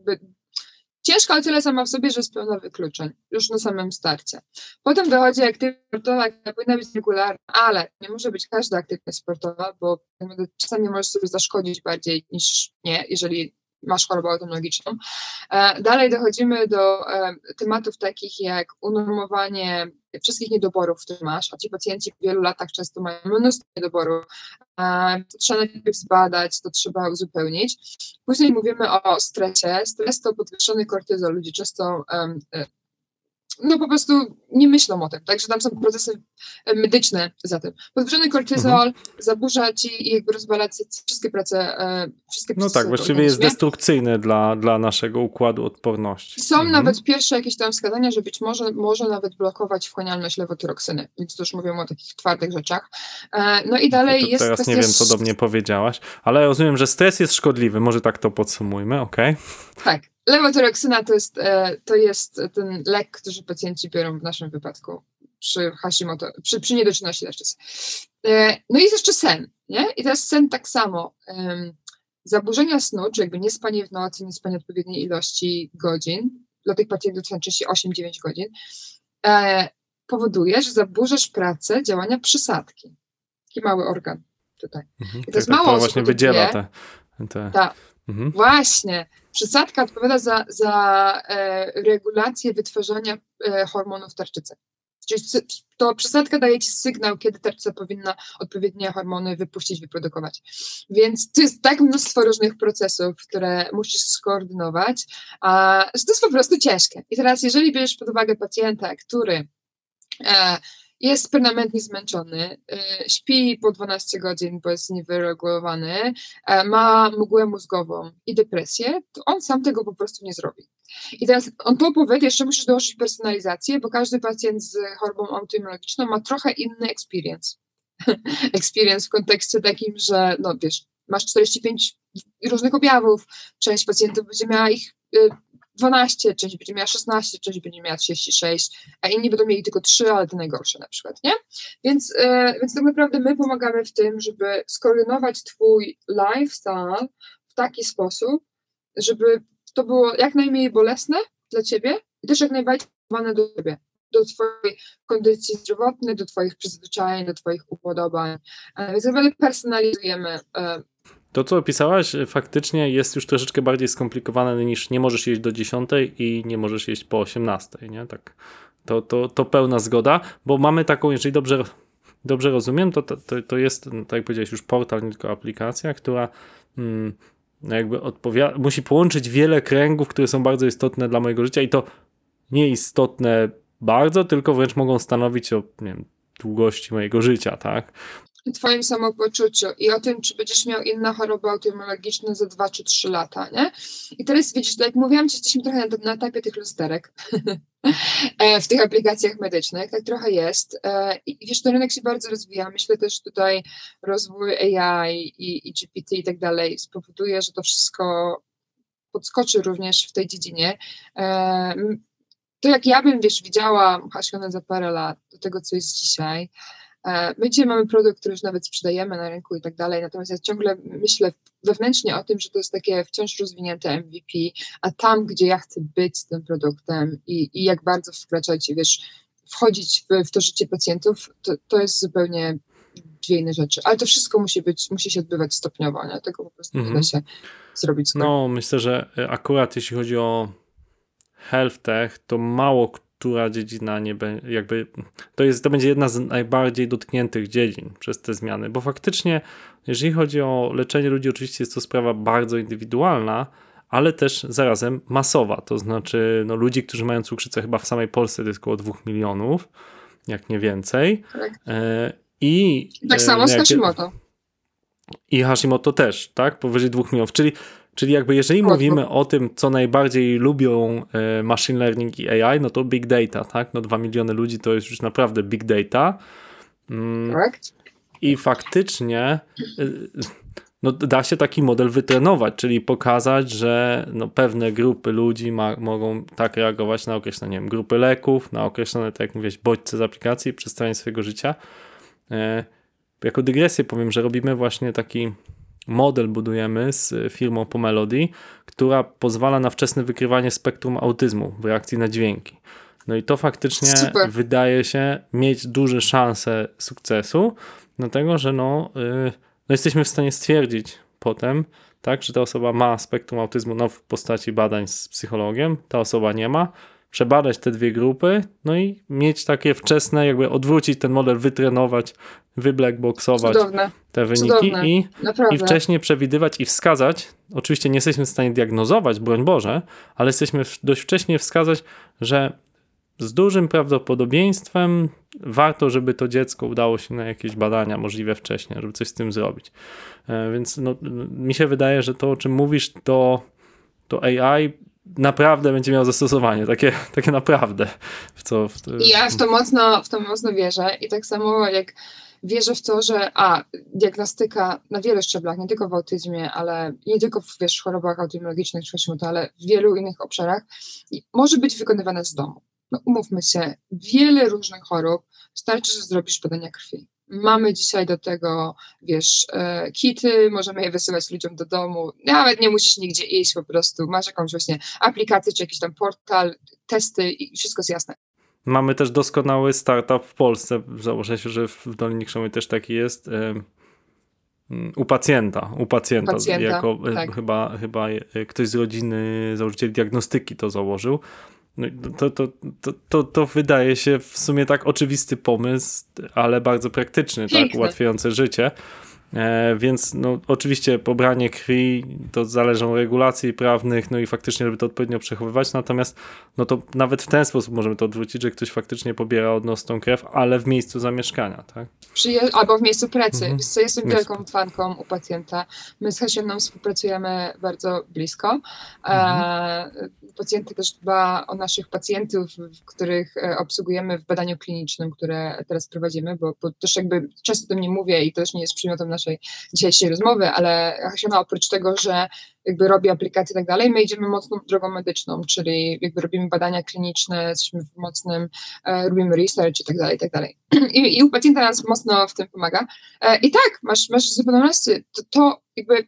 ciężka o tyle sama w sobie, że jest pełna wykluczeń, już na samym starcie. Potem dochodzi aktywność sportowa, która powinna być regularna, ale nie może być każda aktywność sportowa, bo czasami możesz sobie zaszkodzić bardziej niż nie, jeżeli masz chorobę autoimmunologiczną. E, Dalej dochodzimy do e, tematów takich jak unormowanie wszystkich niedoborów, które masz, a ci pacjenci w wielu latach często mają mnóstwo niedoborów. E, To trzeba najpierw zbadać, to trzeba uzupełnić. Później mówimy o stresie. Stres to podwyższony kortyzol. Ludzie często no po prostu nie myślą o tym, także tam są procesy e, medyczne za tym. Podwyższony kortyzol zaburza ci jakby rozbalansację, wszystkie prace, e, wszystkie No procesy tak, w właściwie jest destrukcyjny dla, dla naszego układu odporności. Są Mhm. nawet pierwsze jakieś tam wskazania, że być może może nawet blokować wchłanialność lewotyroksyny, więc to już mówimy o takich twardych rzeczach. E, No i dalej To jest teraz nie wiem, co do mnie powiedziałaś, ale rozumiem, że stres jest szkodliwy. Może tak to podsumujmy, okej? Tak, lewotyroksyna to jest, e, to jest ten lek, który pacjenci biorą w naszym wypadku przy Hashimoto, przy, przy niedoczynności tarczycy. E, No i jest jeszcze sen, nie? I teraz sen tak samo. Zaburzenia snu, czy jakby niespanie w nocy, niespanie odpowiedniej ilości godzin, dla tych pacjentów to najczęściej 8-9 godzin, e, powoduje, że zaburzasz pracę działania przysadki. Taki mały organ tutaj. Mhm. I to jest Tak, mało to właśnie wydziela te... te... Tak. Mhm. Właśnie. Przysadka odpowiada za, za e, regulację wytwarzania e, hormonów tarczycy. Czyli to przysadka daje ci sygnał, kiedy tarczyca powinna odpowiednie hormony wypuścić, wyprodukować. Więc to jest tak mnóstwo różnych procesów, które musisz skoordynować, a, że to jest po prostu ciężkie. I teraz, jeżeli bierzesz pod uwagę pacjenta, który e, jest permanentnie zmęczony, e, śpi po 12 godzin, bo jest niewyregulowany, e, ma mgłę mózgową i depresję, to on sam tego po prostu nie zrobi. I teraz on to powie, jeszcze musisz dołożyć personalizację, bo każdy pacjent z chorobą autoimmunologiczną ma trochę inny experience. [laughs] experience w kontekście takim, że no wiesz, masz 45 różnych objawów, część pacjentów będzie miała ich y, 12, część będzie miała 16, część będzie miała 36, a inni będą mieli tylko 3, ale te najgorsze na przykład, nie? Więc, e, więc tak naprawdę my pomagamy w tym, żeby skoordynować twój lifestyle w taki sposób, żeby to było jak najmniej bolesne dla ciebie i też jak najbardziej do ciebie, do twojej kondycji zdrowotnej, do twoich przyzwyczajeń, do twoich upodobań. E, Więc naprawdę personalizujemy e, To, co opisałaś, y, faktycznie jest już troszeczkę bardziej skomplikowane niż nie możesz jeść do 10 i nie możesz jeść po 18, nie? Tak. To, to, to pełna zgoda, bo mamy taką, jeżeli dobrze, dobrze rozumiem, to, to, to- jest, tak jak powiedziałeś, już portal, nie tylko aplikacja, która mm, no jakby odpowiada, musi połączyć wiele kręgów, które są bardzo istotne dla mojego życia i to nieistotne bardzo, tylko wręcz mogą stanowić o nie wiem, długości mojego życia, tak? Twoim samopoczuciu i o tym, czy będziesz miał inne choroby autoimmunologiczne za 2 czy 3 lata, nie? I teraz widzisz, tak jak mówiłam ci, jesteśmy trochę na, na etapie tych lusterek [laughs] e, w tych aplikacjach medycznych, tak trochę jest E, i wiesz, ten rynek się bardzo rozwija, myślę też tutaj rozwój AI i, i GPT i tak dalej spowoduje, że to wszystko podskoczy również w tej dziedzinie. E, To jak ja bym, wiesz, widziała Hasione za parę lat do tego, co jest dzisiaj, My dzisiaj mamy produkt, który już nawet sprzedajemy na rynku i tak dalej, natomiast ja ciągle myślę wewnętrznie o tym, że to jest takie wciąż rozwinięte MVP, a tam, gdzie ja chcę być z tym produktem i, i jak bardzo wkraczać, wiesz, wchodzić w, w to życie pacjentów, to, to jest zupełnie dwie inne rzeczy. Ale to wszystko musi być, musi się odbywać stopniowo, nie? Tego po prostu nie Mhm. da się zrobić skoro. No, myślę, że y, akurat jeśli chodzi o health tech, to mało która dziedzina nie będzie, jakby, to jest, to będzie jedna z najbardziej dotkniętych dziedzin przez te zmiany, bo faktycznie, jeżeli chodzi o leczenie ludzi, oczywiście jest to sprawa bardzo indywidualna, ale też zarazem masowa, to znaczy, no, ludzi, którzy mają cukrzycę chyba w samej Polsce to jest około 2 milionów, jak nie więcej. Tak. E, I Tak e, samo no z jakby- Hashimoto. i Hashimoto też, tak? Powyżej 2 milionów. Czyli, czyli jakby jeżeli mówimy o tym, co najbardziej lubią e, machine learning i AI, no to big data, tak? No 2 miliony ludzi to jest już naprawdę big data. Mm, Tak? I faktycznie y, no, da się taki model wytrenować, czyli pokazać, że no, pewne grupy ludzi ma, mogą tak reagować na określone nie wiem, grupy leków, na określone, tak jak mówiłeś, bodźce z aplikacji, przestrzeni swojego życia. E, jako dygresję powiem, że robimy właśnie taki model budujemy z firmą Pomelody, która pozwala na wczesne wykrywanie spektrum autyzmu w reakcji na dźwięki. No i to faktycznie Super. wydaje się mieć duże szanse sukcesu, dlatego że no, yy, no jesteśmy w stanie stwierdzić potem, tak, że ta osoba ma spektrum autyzmu no, w postaci badań z psychologiem, ta osoba nie ma, przebadać te dwie grupy, no i mieć takie wczesne, jakby odwrócić ten model, wytrenować, wyblackboxować Cudowne, te wyniki Cudowne. i, naprawdę. i wcześniej przewidywać i wskazać. Oczywiście nie jesteśmy w stanie diagnozować, broń Boże, ale jesteśmy dość wcześnie wskazać, że z dużym prawdopodobieństwem warto, żeby to dziecko udało się na jakieś badania możliwe wcześniej, żeby coś z tym zrobić. E, Więc no, mi się wydaje, że to, o czym mówisz, to, to AI naprawdę będzie miało zastosowanie, takie, takie naprawdę. W co, w, ja w to, mocno, w to mocno wierzę i tak samo jak wierzę w to, że a, diagnostyka na wielu szczeblach, nie tylko w autyzmie, ale nie tylko w wiesz, chorobach autoimmunologicznych, czy to, ale w wielu innych obszarach, może być wykonywana z domu. No umówmy się, wiele różnych chorób, wystarczy, że zrobisz badania krwi. Mamy dzisiaj do tego, wiesz, e, kity, możemy je wysyłać ludziom do domu, nawet nie musisz nigdzie iść, po prostu masz jakąś właśnie aplikację, czy jakiś tam portal, testy i wszystko jest jasne. Mamy też doskonały startup w Polsce. Założę się, że w Dolinie Krzemowej też taki jest. em, mm, U pacjenta, u pacjenta, Pacjenta, jako e, tak. chyba, chyba e, ktoś z rodziny założyciel diagnostyki to założył. No, to, to, to, to, wydaje się w sumie tak oczywisty pomysł, ale bardzo praktyczny, tak, ułatwiający życie. E, więc no, oczywiście pobranie krwi to zależą regulacji prawnych, no i faktycznie, żeby to odpowiednio przechowywać, natomiast no to nawet w ten sposób możemy to odwrócić, że ktoś faktycznie pobiera od nas tą krew, ale w miejscu zamieszkania, tak? Przyje- albo w miejscu pracy. Mhm. Co jestem wielką fanką u pacjenta. My z Hasioną współpracujemy bardzo blisko. Mhm. E, pacjenty też dba o naszych pacjentów, których e, obsługujemy w badaniu klinicznym, które teraz prowadzimy, bo, bo też jakby często do mnie mówię i to też nie jest przedmiotem naszej dzisiejszej rozmowy, ale Hasiona oprócz tego, że jakby robi aplikacje i tak dalej, my idziemy mocną drogą medyczną, czyli jakby robimy badania kliniczne, jesteśmy w mocnym, e, robimy research i tak dalej, i tak dalej. I, I u pacjenta nas mocno w tym pomaga. E, I tak, masz, masz zupełną rację. To, to jakby,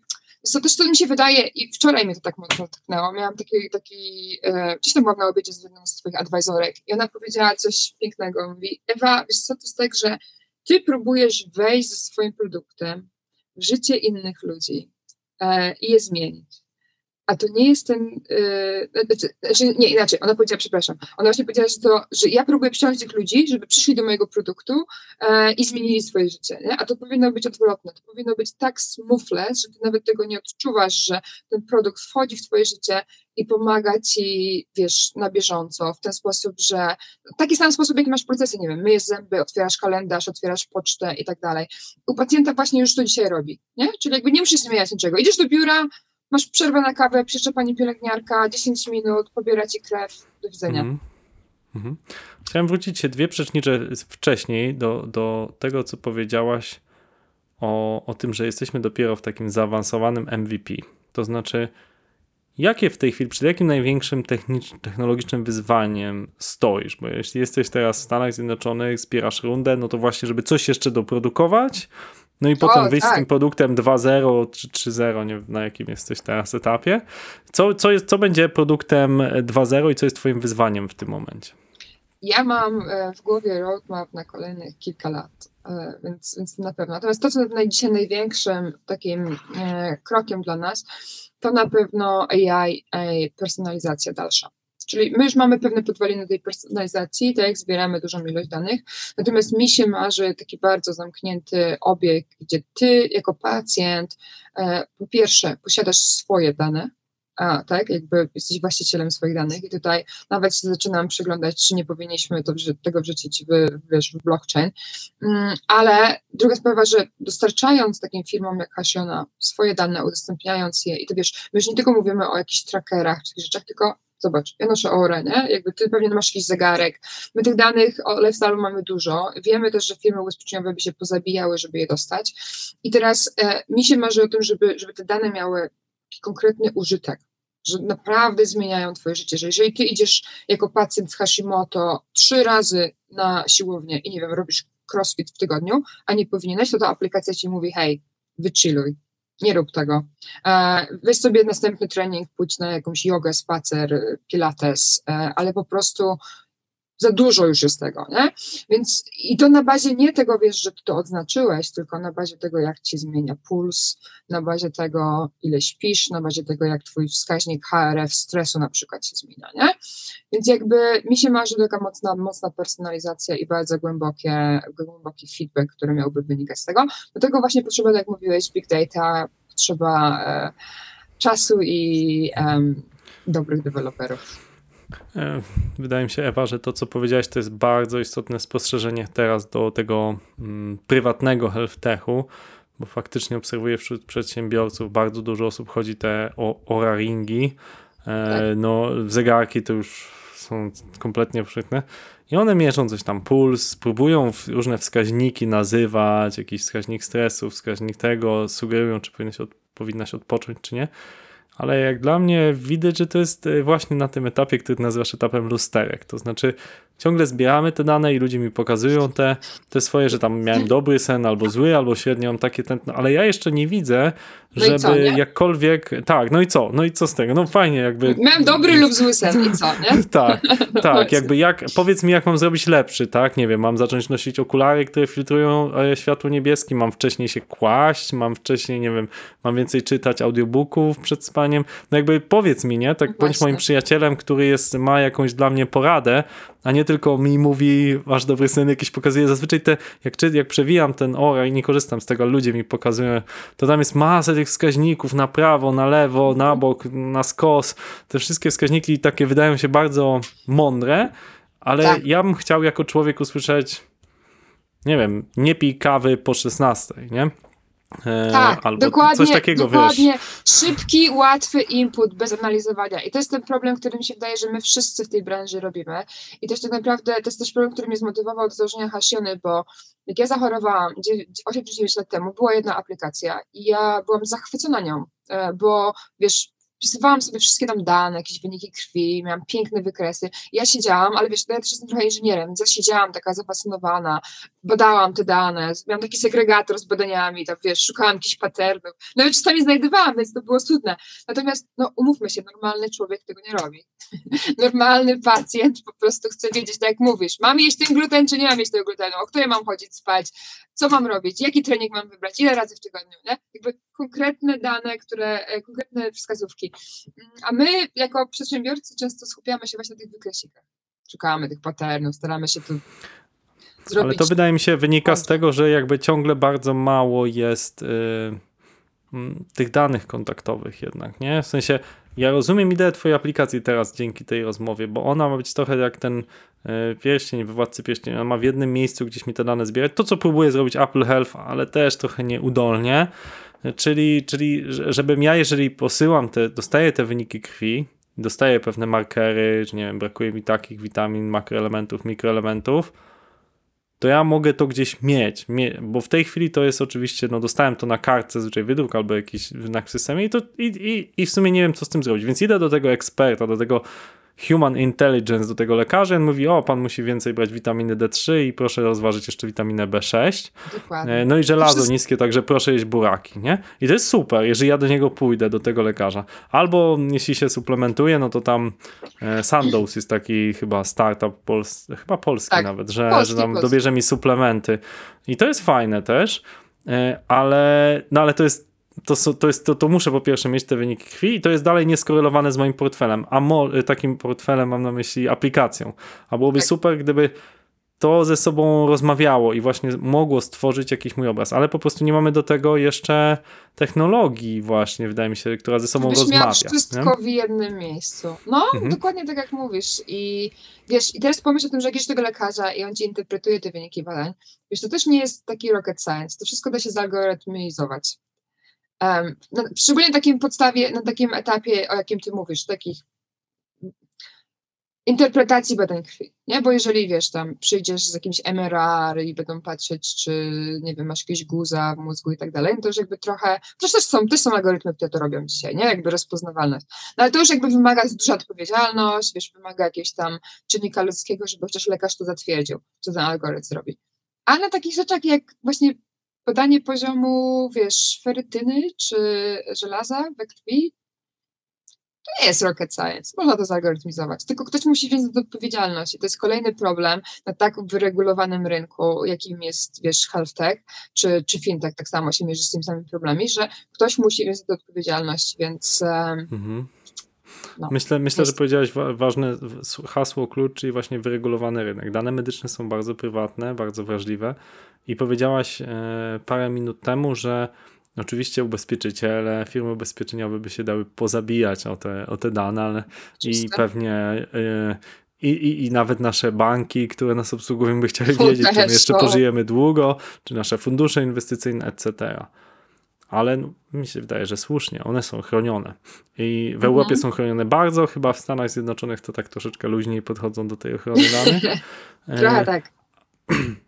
to też to mi się wydaje, i wczoraj mnie to tak mocno tknęło. Miałam taki, taki e, gdzieś tam byłam na obiedzie z jedną z twoich advisorek i ona powiedziała coś pięknego. Mówi, Ewa, wiesz co, to jest tak, że ty próbujesz wejść ze swoim produktem w życie innych ludzi e, i je zmienić. A to nie jest ten. Yy, znaczy, znaczy, nie, inaczej, ona powiedziała, przepraszam. Ona właśnie powiedziała, że, to, że ja próbuję przyciągnąć tych ludzi, żeby przyszli do mojego produktu e, i zmienili swoje życie. Nie? A to powinno być odwrotne. To powinno być tak smoothless, że ty nawet tego nie odczuwasz, że ten produkt wchodzi w twoje życie i pomaga ci, wiesz, na bieżąco, w ten sposób, że taki sam sposób, jaki masz procesy, nie wiem, myjesz zęby, otwierasz kalendarz, otwierasz pocztę i tak dalej. U pacjenta właśnie już to dzisiaj robi, nie? Czyli jakby nie musisz zmieniać niczego. Idziesz do biura, masz przerwę na kawę, przyjeżdża pani pielęgniarka, 10 minut, pobiera ci krew, do widzenia. Mhm. Mhm. Chciałem wrócić się dwie przecznicze wcześniej do, do tego, co powiedziałaś o, o tym, że jesteśmy dopiero w takim zaawansowanym MVP. To znaczy, jakie w tej chwili, przed jakim największym technologicznym wyzwaniem stoisz? Bo jeśli jesteś teraz w Stanach Zjednoczonych, zbierasz rundę, no to właśnie, żeby coś jeszcze doprodukować, no i potem wyjść z tak. tym produktem 2.0 czy 3.0, nie wiem na jakim jesteś teraz etapie. Co, co, jest, co będzie produktem 2.0 i co jest twoim wyzwaniem w tym momencie? Ja mam e, w głowie roadmap na kolejnych kilka lat, e, więc, więc na pewno. Natomiast to, co na dzisiaj największym takim e, krokiem dla nas, to na pewno AI, AI personalizacja dalsza. Czyli my już mamy pewne podwaliny tej personalizacji, tak? Zbieramy dużą ilość danych, natomiast mi się marzy taki bardzo zamknięty obieg, gdzie ty jako pacjent e, po pierwsze posiadasz swoje dane, a, tak, jakby jesteś właścicielem swoich danych i tutaj nawet się zaczynam przyglądać, czy nie powinniśmy to, tego wrzucić w, wiesz, w blockchain. Mm, Ale druga sprawa, że dostarczając takim firmom jak Hasiona swoje dane, udostępniając je, i to wiesz, my już nie tylko mówimy o jakichś trackerach czy rzeczach, tylko zobacz, ja noszę Orę, nie? Jakby ty pewnie masz jakiś zegarek. My tych danych o lifestyle mamy dużo. Wiemy też, że firmy ubezpieczeniowe by się pozabijały, żeby je dostać. I teraz e, mi się marzy o tym, żeby, żeby te dane miały konkretny użytek, że naprawdę zmieniają twoje życie, że jeżeli ty idziesz jako pacjent z Hashimoto trzy razy na siłownię i nie wiem, robisz crossfit w tygodniu, a nie powinieneś, to ta aplikacja ci mówi, hej, wychilluj, nie rób tego. E, weź sobie następny trening, pójdź na jakąś jogę, spacer, pilates, e, ale po prostu za dużo już jest tego, nie? Więc i to na bazie nie tego, wiesz, że ty to odznaczyłeś, tylko na bazie tego, jak ci zmienia puls, na bazie tego, ile śpisz, na bazie tego, jak twój wskaźnik HRF stresu na przykład się zmienia, nie? Więc jakby mi się marzy taka mocna, mocna personalizacja i bardzo głębokie, głęboki feedback, który miałby wynikać z tego. Do tego właśnie potrzeba, tak jak mówiłeś, big data, potrzeba e, czasu i dobrych deweloperów. E, wydaje mi się, Ewa, że to, co powiedziałeś, to jest bardzo istotne spostrzeżenie teraz do tego mm, prywatnego health techu, bo faktycznie obserwuję wśród przedsiębiorców bardzo dużo osób chodzi te o, o ringi. E, tak. No, zegarki to już są kompletnie przytne. I one mierzą coś tam, puls, próbują różne wskaźniki nazywać, jakiś wskaźnik stresu, wskaźnik tego, sugerują, czy powinno się od, powinna się odpocząć, czy nie ale jak dla mnie widać, że to jest e, właśnie na tym etapie, który nazywasz etapem lusterek. To znaczy, ciągle zbieramy te dane i ludzie mi pokazują te, te swoje, że tam miałem dobry sen, albo zły, albo średnio mam takie tętno, ale ja jeszcze nie widzę, no żeby co, jakkolwiek. Tak, no i co? No i co z tego? No fajnie, jakby. Miałem dobry lub zły sen i co, nie? [laughs] tak, tak, jakby jak. Powiedz mi, jak mam zrobić lepszy, tak? Nie wiem, mam zacząć nosić okulary, które filtrują e, światło niebieskie, mam wcześniej się kłaść, mam wcześniej, nie wiem, mam więcej czytać audiobooków przed spaniem. No jakby powiedz mi, nie? Tak, bądź moim przyjacielem, który jest, ma jakąś dla mnie poradę, a nie tylko mi mówi, masz dobry sen, jakiś pokazuje. Zazwyczaj te, jak, czy, jak przewijam ten ora i nie korzystam z tego, ludzie mi pokazują, to tam jest masa tych wskaźników na prawo, na lewo, na bok, na skos. Te wszystkie wskaźniki takie wydają się bardzo mądre, ale tak. ja bym chciał jako człowiek usłyszeć, nie wiem, nie pij kawy po 16, nie? E, tak, albo dokładnie, coś takiego, dokładnie. Wiesz. Szybki, łatwy input bez analizowania. I to jest ten problem, który mi się wydaje, że my wszyscy w tej branży robimy. I też tak naprawdę to jest też problem, który mnie zmotywował do założenia Hasiony, bo jak ja zachorowałam 8 czy 9 lat temu, była jedna aplikacja i ja byłam zachwycona nią, e, bo wiesz, wpisywałam sobie wszystkie tam dane, jakieś wyniki krwi, miałam piękne wykresy. Ja siedziałam, ale wiesz, ja też jestem trochę inżynierem, więc ja siedziałam taka zafascynowana, badałam te dane, miałam taki segregator z badaniami, tam wiesz, szukałam jakichś patternów. Nawet czasami znajdowałam, więc to było cudne. Natomiast, no umówmy się, normalny człowiek tego nie robi. [laughs] normalny pacjent po prostu chce wiedzieć, tak jak mówisz, mam jeść ten gluten, czy nie mam jeść tego glutenu, o której mam chodzić spać, co mam robić, jaki trening mam wybrać, ile razy w tygodniu, nie? Jakby konkretne dane, które, e, konkretne wskazówki. A my jako przedsiębiorcy często skupiamy się właśnie na tych wykresikach. Szukamy tych patternów, staramy się tu zrobić. Ale to wydaje mi się wynika z tego, że jakby ciągle bardzo mało jest yy, tych danych kontaktowych jednak, nie? W sensie ja rozumiem ideę twojej aplikacji teraz dzięki tej rozmowie, bo ona ma być trochę jak ten E, pierścień, wywładcy pierścień, on ma w jednym miejscu gdzieś mi te dane zbierać. To, co próbuje zrobić Apple Health, ale też trochę nieudolnie, czyli, czyli żebym ja, jeżeli posyłam te, dostaję te wyniki krwi, dostaję pewne markery, że nie wiem, brakuje mi takich witamin, makroelementów, mikroelementów, to ja mogę to gdzieś mieć, bo w tej chwili to jest oczywiście, no dostałem to na kartce, zwyczaj wydruk albo jakiś znak w systemie i, to, i, i, i w sumie nie wiem, co z tym zrobić, więc idę do tego eksperta, do tego human intelligence do tego lekarza. On mówi, o, pan musi więcej brać witaminy D3 i proszę rozważyć jeszcze witaminę B6. Dokładnie. E, no i żelazo wszystko... niskie, także proszę jeść buraki, nie? I to jest super, jeżeli ja do niego pójdę, do tego lekarza. Albo jeśli się suplementuje, no to tam e, Sandoz jest taki chyba startup, pols chyba polski tak, nawet, że, polski, że tam polski. dobierze mi suplementy. I to jest fajne też, e, ale, no ale to jest to, to, jest, to, to muszę po pierwsze mieć te wyniki krwi i to jest dalej nieskorelowane z moim portfelem, a mo, takim portfelem mam na myśli aplikacją. A byłoby tak. super, gdyby to ze sobą rozmawiało i właśnie mogło stworzyć jakiś mój obraz, ale po prostu nie mamy do tego jeszcze technologii właśnie, wydaje mi się, która ze sobą Byś rozmawia. Wszystko nie? w jednym miejscu. No, mhm. dokładnie tak jak mówisz i wiesz, i teraz pomyśl o tym, że jak idziesz do tego lekarza i on ci interpretuje te wyniki badań, wiesz, to też nie jest taki rocket science, to wszystko da się zalgorytmizować. Um, na, szczególnie na takim podstawie, na takim etapie, o jakim ty mówisz, takich interpretacji badań krwi, nie? Bo jeżeli, wiesz, tam przyjdziesz z jakimś MRR i będą patrzeć, czy, nie wiem, masz jakieś guza w mózgu i tak dalej, no to już jakby trochę, to też są, też są algorytmy, które to robią dzisiaj, nie? Jakby rozpoznawalność. No ale to już jakby wymaga duża odpowiedzialność, wiesz, wymaga jakiegoś tam czynnika ludzkiego, żeby chociaż lekarz to zatwierdził, co ten algorytm zrobi. A na takich rzeczach jak właśnie podanie poziomu, wiesz, ferytyny czy żelaza we krwi, to nie jest rocket science, można to zalgorytmizować, tylko ktoś musi wziąć za odpowiedzialność i to jest kolejny problem na tak wyregulowanym rynku, jakim jest, wiesz, health tech, czy, czy fintech. Tak samo się mierzy z tymi samymi problemami, że ktoś musi wziąć za to odpowiedzialność, więc... Mhm. No, myślę, myślę jest... że powiedziałeś ważne hasło, klucz, czyli właśnie wyregulowany rynek. Dane medyczne są bardzo prywatne, bardzo wrażliwe i powiedziałaś e, parę minut temu, że Oczywiście ubezpieczyciele, firmy ubezpieczeniowe by się dały pozabijać o te, o te dane, ale i pewnie y, i, i, i nawet nasze banki, które nas obsługują, by chciały [laughs] wiedzieć, czy my jeszcze pożyjemy długo, czy nasze fundusze inwestycyjne, etc. Ale no, mi się wydaje, że słusznie, one są chronione. I w mhm. Europie są chronione bardzo, chyba w Stanach Zjednoczonych to tak troszeczkę luźniej podchodzą do tej ochrony danych. [laughs] Trochę e, tak. [clears throat]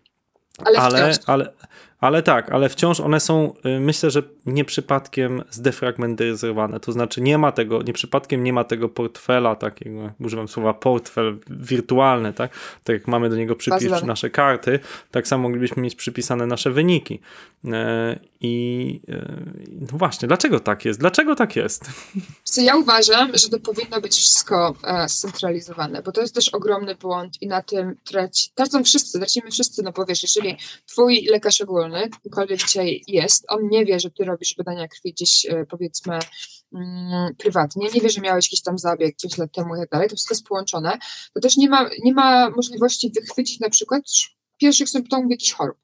Ale, ale, ale, ale tak, ale wciąż one są, y, myślę, że nie przypadkiem zdefragmentyzowane. To znaczy, nie ma tego, nie przypadkiem nie ma tego portfela takiego, używam słowa portfel wirtualny, tak? Tak jak mamy do niego przypisać nasze karty, tak samo moglibyśmy mieć przypisane nasze wyniki. E, I e, no właśnie, dlaczego tak jest? Dlaczego tak jest? Ja uważam, że to powinno być wszystko e, scentralizowane, bo to jest też ogromny błąd i na tym traci, tracą wszyscy, tracimy wszyscy, no bo wiesz, jeżeli twój lekarz ogólny, gdziekolwiek dzisiaj jest, on nie wie, że ty robisz badania krwi gdzieś powiedzmy mm, prywatnie, nie wie, że miałeś jakiś tam zabieg 5 lat temu i tak dalej, to wszystko jest połączone, to też nie ma, nie ma możliwości wychwycić na przykład pierwszych symptomów jakichś chorób.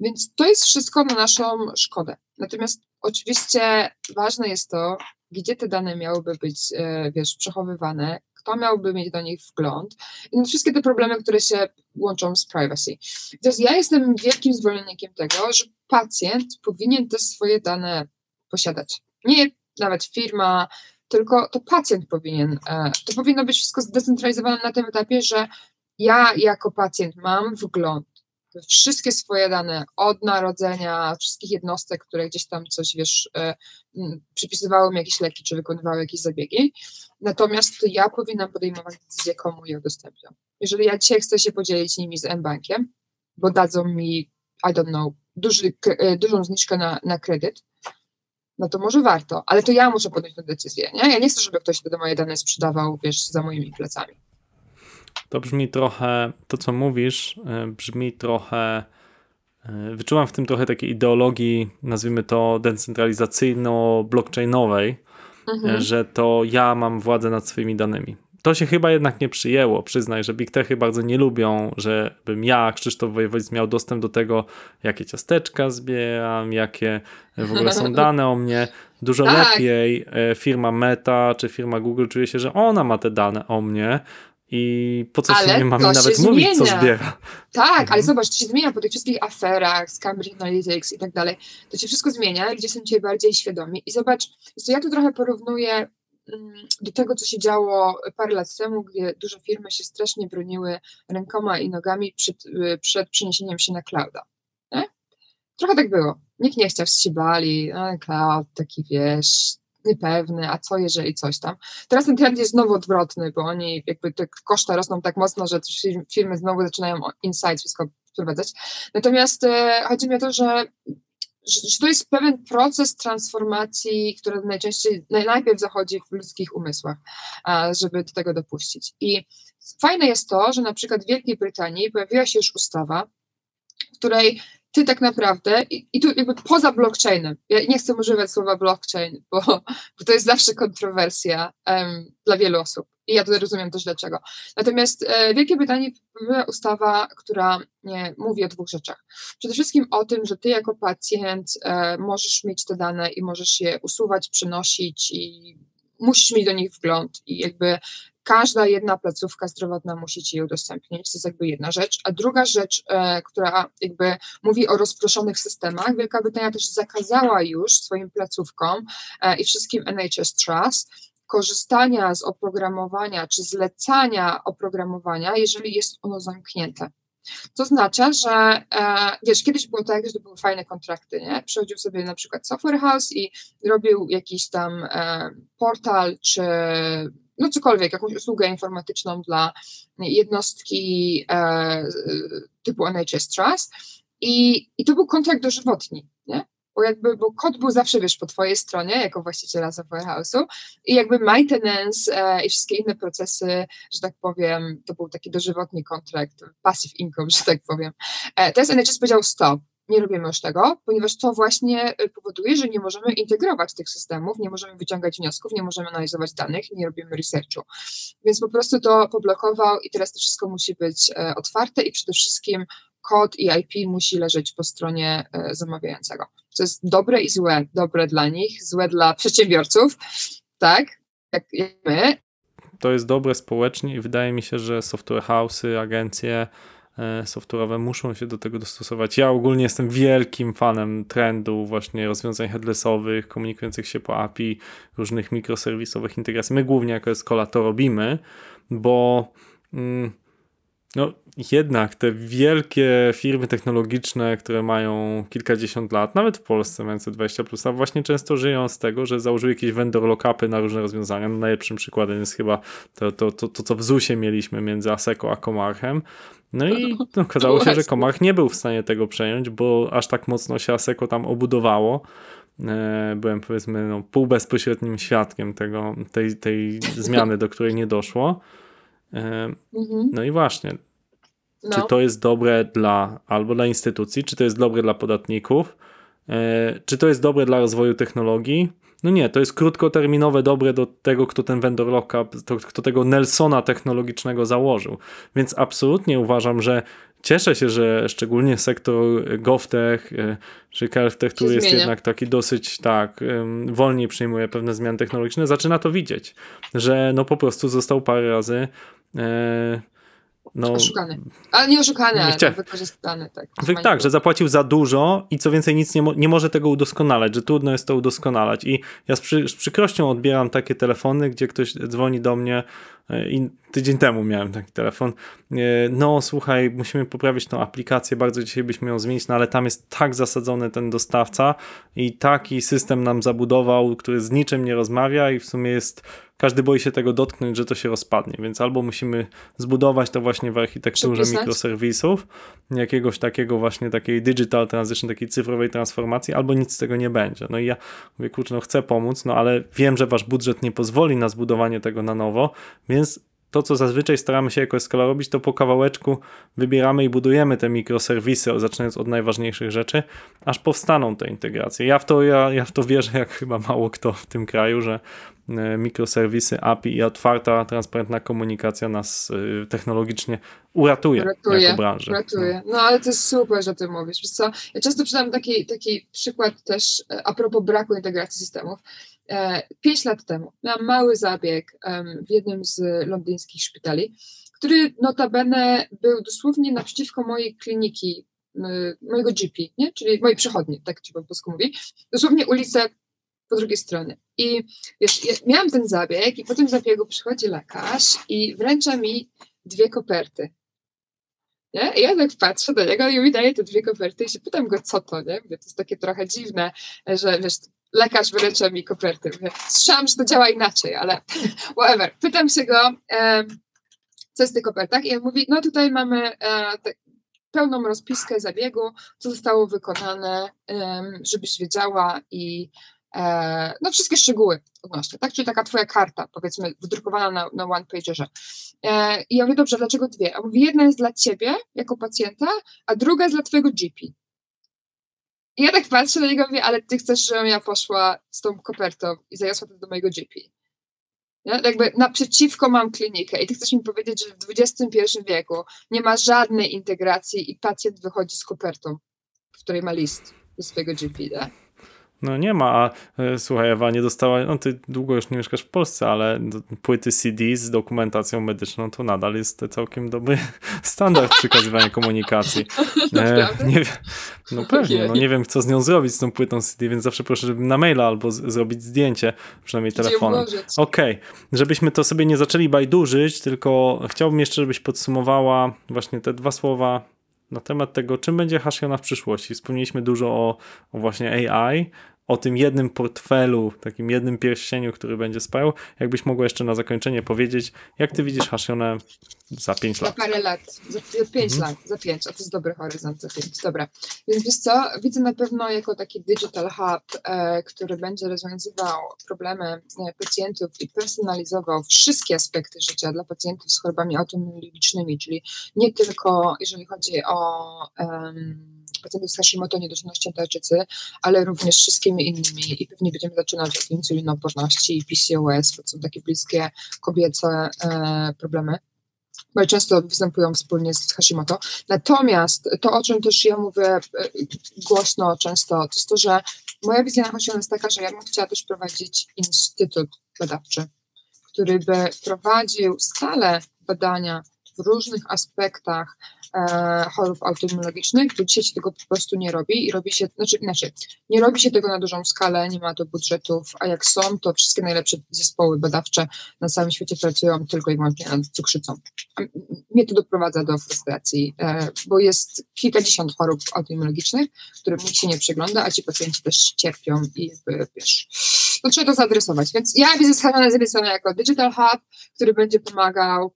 Więc to jest wszystko na naszą szkodę. Natomiast oczywiście ważne jest to, gdzie te dane miałyby być, e, wiesz, przechowywane, kto miałby mieć do nich wgląd i wszystkie te problemy, które się łączą z privacy. Więc ja jestem wielkim zwolennikiem tego, że pacjent powinien te swoje dane posiadać. Nie nawet firma, tylko to pacjent powinien, e, to powinno być wszystko zdecentralizowane na tym etapie, że ja jako pacjent mam wgląd wszystkie swoje dane od narodzenia, wszystkich jednostek, które gdzieś tam coś, wiesz, e, przypisywały mi jakieś leki, czy wykonywały jakieś zabiegi. Natomiast to ja powinnam podejmować decyzję, komu je udostępniam. Jeżeli ja dzisiaj chcę się podzielić nimi z M-Bankiem, bo dadzą mi, I don't know, duży, e, dużą zniżkę na, na kredyt, no to może warto, ale to ja muszę podjąć tę decyzję, nie? Ja nie chcę, żeby ktoś te moje dane sprzedawał, wiesz, za moimi plecami. To brzmi trochę, to co mówisz, e, brzmi trochę, e, wyczuwam w tym trochę takiej ideologii, nazwijmy to decentralizacyjno-blockchainowej, mhm. że to ja mam władzę nad swoimi danymi. To się chyba jednak nie przyjęło. Przyznaj, że Big Techy bardzo nie lubią, żebym ja, Krzysztof Wojewódz, miał dostęp do tego, jakie ciasteczka zbieram, jakie w ogóle są [laughs] dane o mnie. Dużo tak. lepiej firma Meta czy firma Google czuje się, że ona ma te dane o mnie, i po co ale się nie mamy nawet mówić, co zbiera. Tak, mhm. ale zobacz, to się zmienia po tych wszystkich aferach z Cambridge Analytics i tak dalej. To się wszystko zmienia, ludzie są dzisiaj bardziej świadomi. I zobacz, ja tu trochę porównuję mm, do tego, co się działo parę lat temu, gdzie duże firmy się strasznie broniły rękoma i nogami przed, y, przed przeniesieniem się na clouda. Nie? Trochę tak było. Nikt nie chciał, się bali, a cloud, taki wiesz, niepewny, a co jeżeli coś tam. Teraz ten trend jest znowu odwrotny, bo oni jakby te koszty rosną tak mocno, że firmy znowu zaczynają insight wszystko wprowadzać. Natomiast e, chodzi mi o to, że że to jest pewien proces transformacji, który najczęściej, najpierw zachodzi w ludzkich umysłach, żeby do tego dopuścić. I fajne jest to, że na przykład w Wielkiej Brytanii pojawiła się już ustawa, w której ty tak naprawdę, i, i, tu jakby poza blockchainem, ja nie chcę używać słowa blockchain, bo, bo to jest zawsze kontrowersja um, dla wielu osób i ja to rozumiem też dlaczego. Natomiast e, w Wielkiej Brytanii była ustawa, która nie, mówi o dwóch rzeczach. Przede wszystkim o tym, że ty jako pacjent e, możesz mieć te dane i możesz je usuwać, przenosić i musisz mieć do nich wgląd i jakby każda jedna placówka zdrowotna musi ci je udostępnić, to jest jakby jedna rzecz. A druga rzecz, e, która jakby mówi o rozproszonych systemach, Wielka Brytania też zakazała już swoim placówkom e, i wszystkim NHS Trust korzystania z oprogramowania czy zlecania oprogramowania, jeżeli jest ono zamknięte. To oznacza, że e, wiesz, kiedyś było tak, że to były fajne kontrakty, nie? Przychodził sobie na przykład software house i robił jakiś tam e, portal czy no cokolwiek, jakąś usługę informatyczną dla jednostki e, typu NHS Trust i, i to był kontrakt dożywotni, nie? Bo jakby, bo kod był zawsze, wiesz, po twojej stronie, jako właściciela software house'u i jakby maintenance e, i wszystkie inne procesy, że tak powiem, to był taki dożywotni kontrakt, passive income, [laughs] że tak powiem. E, teraz NHS powiedział stop, nie robimy już tego, ponieważ to właśnie e, powoduje, że nie możemy integrować tych systemów, nie możemy wyciągać wniosków, nie możemy analizować danych, nie robimy researchu. Więc po prostu to poblokował i teraz to wszystko musi być e, otwarte i przede wszystkim kod i IP musi leżeć po stronie e, zamawiającego. Co jest dobre i złe. Dobre dla nich, złe dla [laughs] przedsiębiorców, tak? Jak my. To jest dobre społecznie i wydaje mi się, że software house'y, agencje e, software'owe muszą się do tego dostosować. Ja ogólnie jestem wielkim fanem trendu właśnie rozwiązań headlessowych, komunikujących się po API, różnych mikroserwisowych integracji. My głównie jako Escola to robimy, bo mm, no, jednak te wielkie firmy technologiczne, które mają kilkadziesiąt lat, nawet w Polsce mające 20 plus, właśnie często żyją z tego, że założyły jakieś vendor lockupy na różne rozwiązania. No, najlepszym przykładem jest chyba to, to, to, to, co w ZUSie mieliśmy między Aseko a Comarchem. No i no, okazało się, że Comarch nie był w stanie tego przejąć, bo aż tak mocno się Aseko tam obudowało. E, byłem powiedzmy no, półbezpośrednim świadkiem tego, tej, tej zmiany, do której nie doszło. E, mhm. No i właśnie, no. czy to jest dobre dla albo dla instytucji, czy to jest dobre dla podatników, e, czy to jest dobre dla rozwoju technologii. No nie, to jest krótkoterminowe dobre do tego, kto ten vendor lockup, kto tego Nelsona technologicznego założył. Więc absolutnie uważam, że cieszę się, że szczególnie sektor GovTech e, czy KelfTech, który jest jednak taki dosyć tak, wolniej przyjmuje pewne zmiany technologiczne, zaczyna to widzieć, że no po prostu został parę razy e, no, oszukany. Ale nie oszukany, ale chcia... wykorzystany. Tak, tak, że zapłacił za dużo i co więcej nic nie, mo nie może tego udoskonalać, że trudno jest to udoskonalać. I ja z, przy z przykrością odbieram takie telefony, gdzie ktoś dzwoni do mnie e, i tydzień temu miałem taki telefon. E, no słuchaj, musimy poprawić tą aplikację, bardzo dzisiaj byśmy ją zmienić, no ale tam jest tak zasadzony ten dostawca i taki system nam zabudował, który z niczym nie rozmawia i w sumie jest każdy boi się tego dotknąć, że to się rozpadnie, więc albo musimy zbudować to właśnie w architekturze mikroserwisów, jakiegoś takiego właśnie takiej digital transition, takiej cyfrowej transformacji, albo nic z tego nie będzie. No i ja mówię, kurczę, no chcę pomóc, no ale wiem, że wasz budżet nie pozwoli na zbudowanie tego na nowo, więc to, co zazwyczaj staramy się jako Escala robić, to po kawałeczku wybieramy i budujemy te mikroserwisy, zaczynając od najważniejszych rzeczy, aż powstaną te integracje. Ja w to, ja, ja w to wierzę, jak chyba mało kto w tym kraju, że e, mikroserwisy, API i otwarta, transparentna komunikacja nas e, technologicznie uratuje, uratuje jako branżę. Uratuje. No. no ale to jest super, że ty mówisz. Wiesz co? Ja często przydam taki, taki przykład też e, a propos braku integracji systemów. E, pięć lat temu miałam mały zabieg w jednym z londyńskich szpitali, który notabene był dosłownie naprzeciwko mojej kliniki, mojego GP, nie? czyli mojej przychodni, tak ci po polsku mówi. Dosłownie ulicę po drugiej stronie. I wiesz, ja miałam ten zabieg i po tym zabiegu przychodzi lekarz i wręcza mi dwie koperty. Nie? I ja tak patrzę do niego i mi daje te dwie koperty i się pytam go, co to, nie? to jest takie trochę dziwne, że wiesz, lekarz wyręcza mi koperty. Słyszałam, że to działa inaczej, ale [laughs] whatever. Pytam się go, co jest w tych kopertach i on mówi, no tutaj mamy e, pełną rozpiskę zabiegu, co zostało wykonane, żebyś wiedziała i e, no wszystkie szczegóły odnośnie, tak? Czyli taka twoja karta, powiedzmy, wydrukowana na, na one pagerze. E, I ja mówię, dobrze, dlaczego dwie? A mówi, jedna jest dla ciebie jako pacjenta, a druga jest dla twojego GP. I ja tak patrzę na niego i mówię, ale ty chcesz, żebym ja poszła z tą kopertą i zaniosła to do mojego GP. Nie? Jakby naprzeciwko mam klinikę i ty chcesz mi powiedzieć, że w XXI wieku nie ma żadnej integracji i pacjent wychodzi z kopertą, w której ma list do swojego GP, nie? No nie ma, a e, słuchaj Ewa, nie dostała, no ty długo już nie mieszkasz w Polsce, ale płyty CD z dokumentacją medyczną to nadal jest całkiem dobry [laughs] standard przekazywania komunikacji. [laughs] E, nie, no pewnie, no nie wiem co z nią zrobić z tą płytą CD, więc zawsze proszę, żeby na maila albo zrobić zdjęcie, przynajmniej telefonem. Okej, żebyśmy to sobie nie zaczęli bajdurzyć, tylko chciałbym jeszcze, żebyś podsumowała właśnie te dwa słowa na temat tego, czym będzie Hashiona w przyszłości. Wspomnieliśmy dużo o, o właśnie AI, o tym jednym portfelu, takim jednym pierścieniu, który będzie spał. Jakbyś mogła jeszcze na zakończenie powiedzieć, jak ty widzisz Hashionę za 5 Za lat? parę lat, za, za pięć Mhm. lat, za pięć, a to jest dobry horyzont, za pięć, dobra. Więc wiesz co, widzę na pewno jako taki digital hub, e, który będzie rozwiązywał problemy e, pacjentów i personalizował wszystkie aspekty życia dla pacjentów z chorobami autoimmunologicznymi, czyli nie tylko jeżeli chodzi o pacjentów z Hashimoto, niedożylnością tarczycy, ale również wszystkimi innymi i pewnie będziemy zaczynać od insulinoporności i PCOS, to są takie bliskie kobiece e, problemy bo często występują wspólnie z Hashimoto. Natomiast to, o czym też ja mówię e, głośno często, to jest to, że moja wizja na Hashimoto jest taka, że ja bym chciała też prowadzić instytut badawczy, który by prowadził stale badania w różnych aspektach chorób autoimmunologicznych, bo dzisiaj się tego po prostu nie robi i robi się, znaczy inaczej, nie robi się tego na dużą skalę, nie ma to budżetów, a jak są, to wszystkie najlepsze zespoły badawcze na całym świecie pracują tylko i wyłącznie nad cukrzycą. Mnie to doprowadza do frustracji, e, bo jest kilkadziesiąt chorób autoimmunologicznych, którym nikt się nie przygląda, a ci pacjenci też cierpią i jakby, wiesz, no trzeba to zaadresować. Więc ja widzę schemę z jednej strony jako digital hub, który będzie pomagał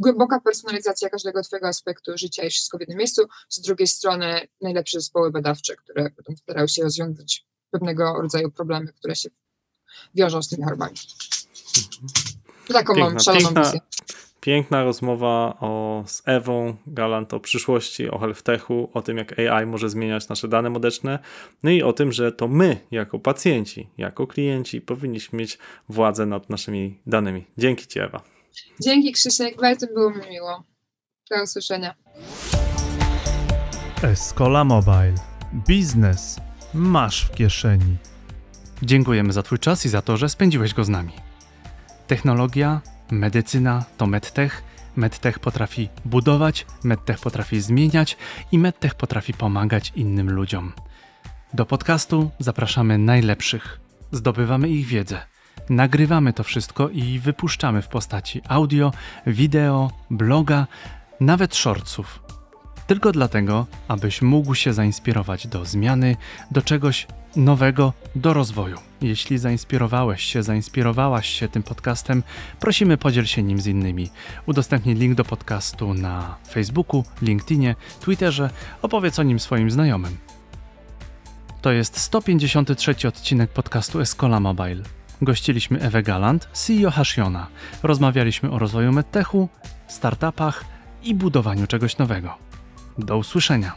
głęboka personalizacja każdego twojego aspektu życia i wszystko w jednym miejscu, z drugiej strony najlepsze zespoły badawcze, które będą starały się rozwiązać pewnego rodzaju problemy, które się wiążą z tymi chorobami. Taką mam Piękna, szaloną piękna, wizję. piękna rozmowa o, z Ewą Galant o przyszłości, o healthtechu, o tym jak AI może zmieniać nasze dane medyczne, no i o tym, że to my jako pacjenci, jako klienci powinniśmy mieć władzę nad naszymi danymi. Dzięki Ci Ewa. Dzięki Krzysiek, bardzo było mi miło. Do usłyszenia. Escola Mobile. Biznes masz w kieszeni. Dziękujemy za Twój czas i za to, że spędziłeś go z nami. Technologia, medycyna to medtech. Medtech potrafi budować, medtech potrafi zmieniać i medtech potrafi pomagać innym ludziom. Do podcastu zapraszamy najlepszych. Zdobywamy ich wiedzę. Nagrywamy to wszystko i wypuszczamy w postaci audio, wideo, bloga, nawet shortsów. Tylko dlatego, abyś mógł się zainspirować do zmiany, do czegoś nowego, do rozwoju. Jeśli zainspirowałeś się, zainspirowałaś się tym podcastem, prosimy podziel się nim z innymi. Udostępnij link do podcastu na Facebooku, LinkedInie, Twitterze, opowiedz o nim swoim znajomym. To jest 153 odcinek podcastu Escola Mobile. Gościliśmy Ewę Galant, CEO Hashiona. Rozmawialiśmy o rozwoju medtechu, startupach i budowaniu czegoś nowego. Do usłyszenia.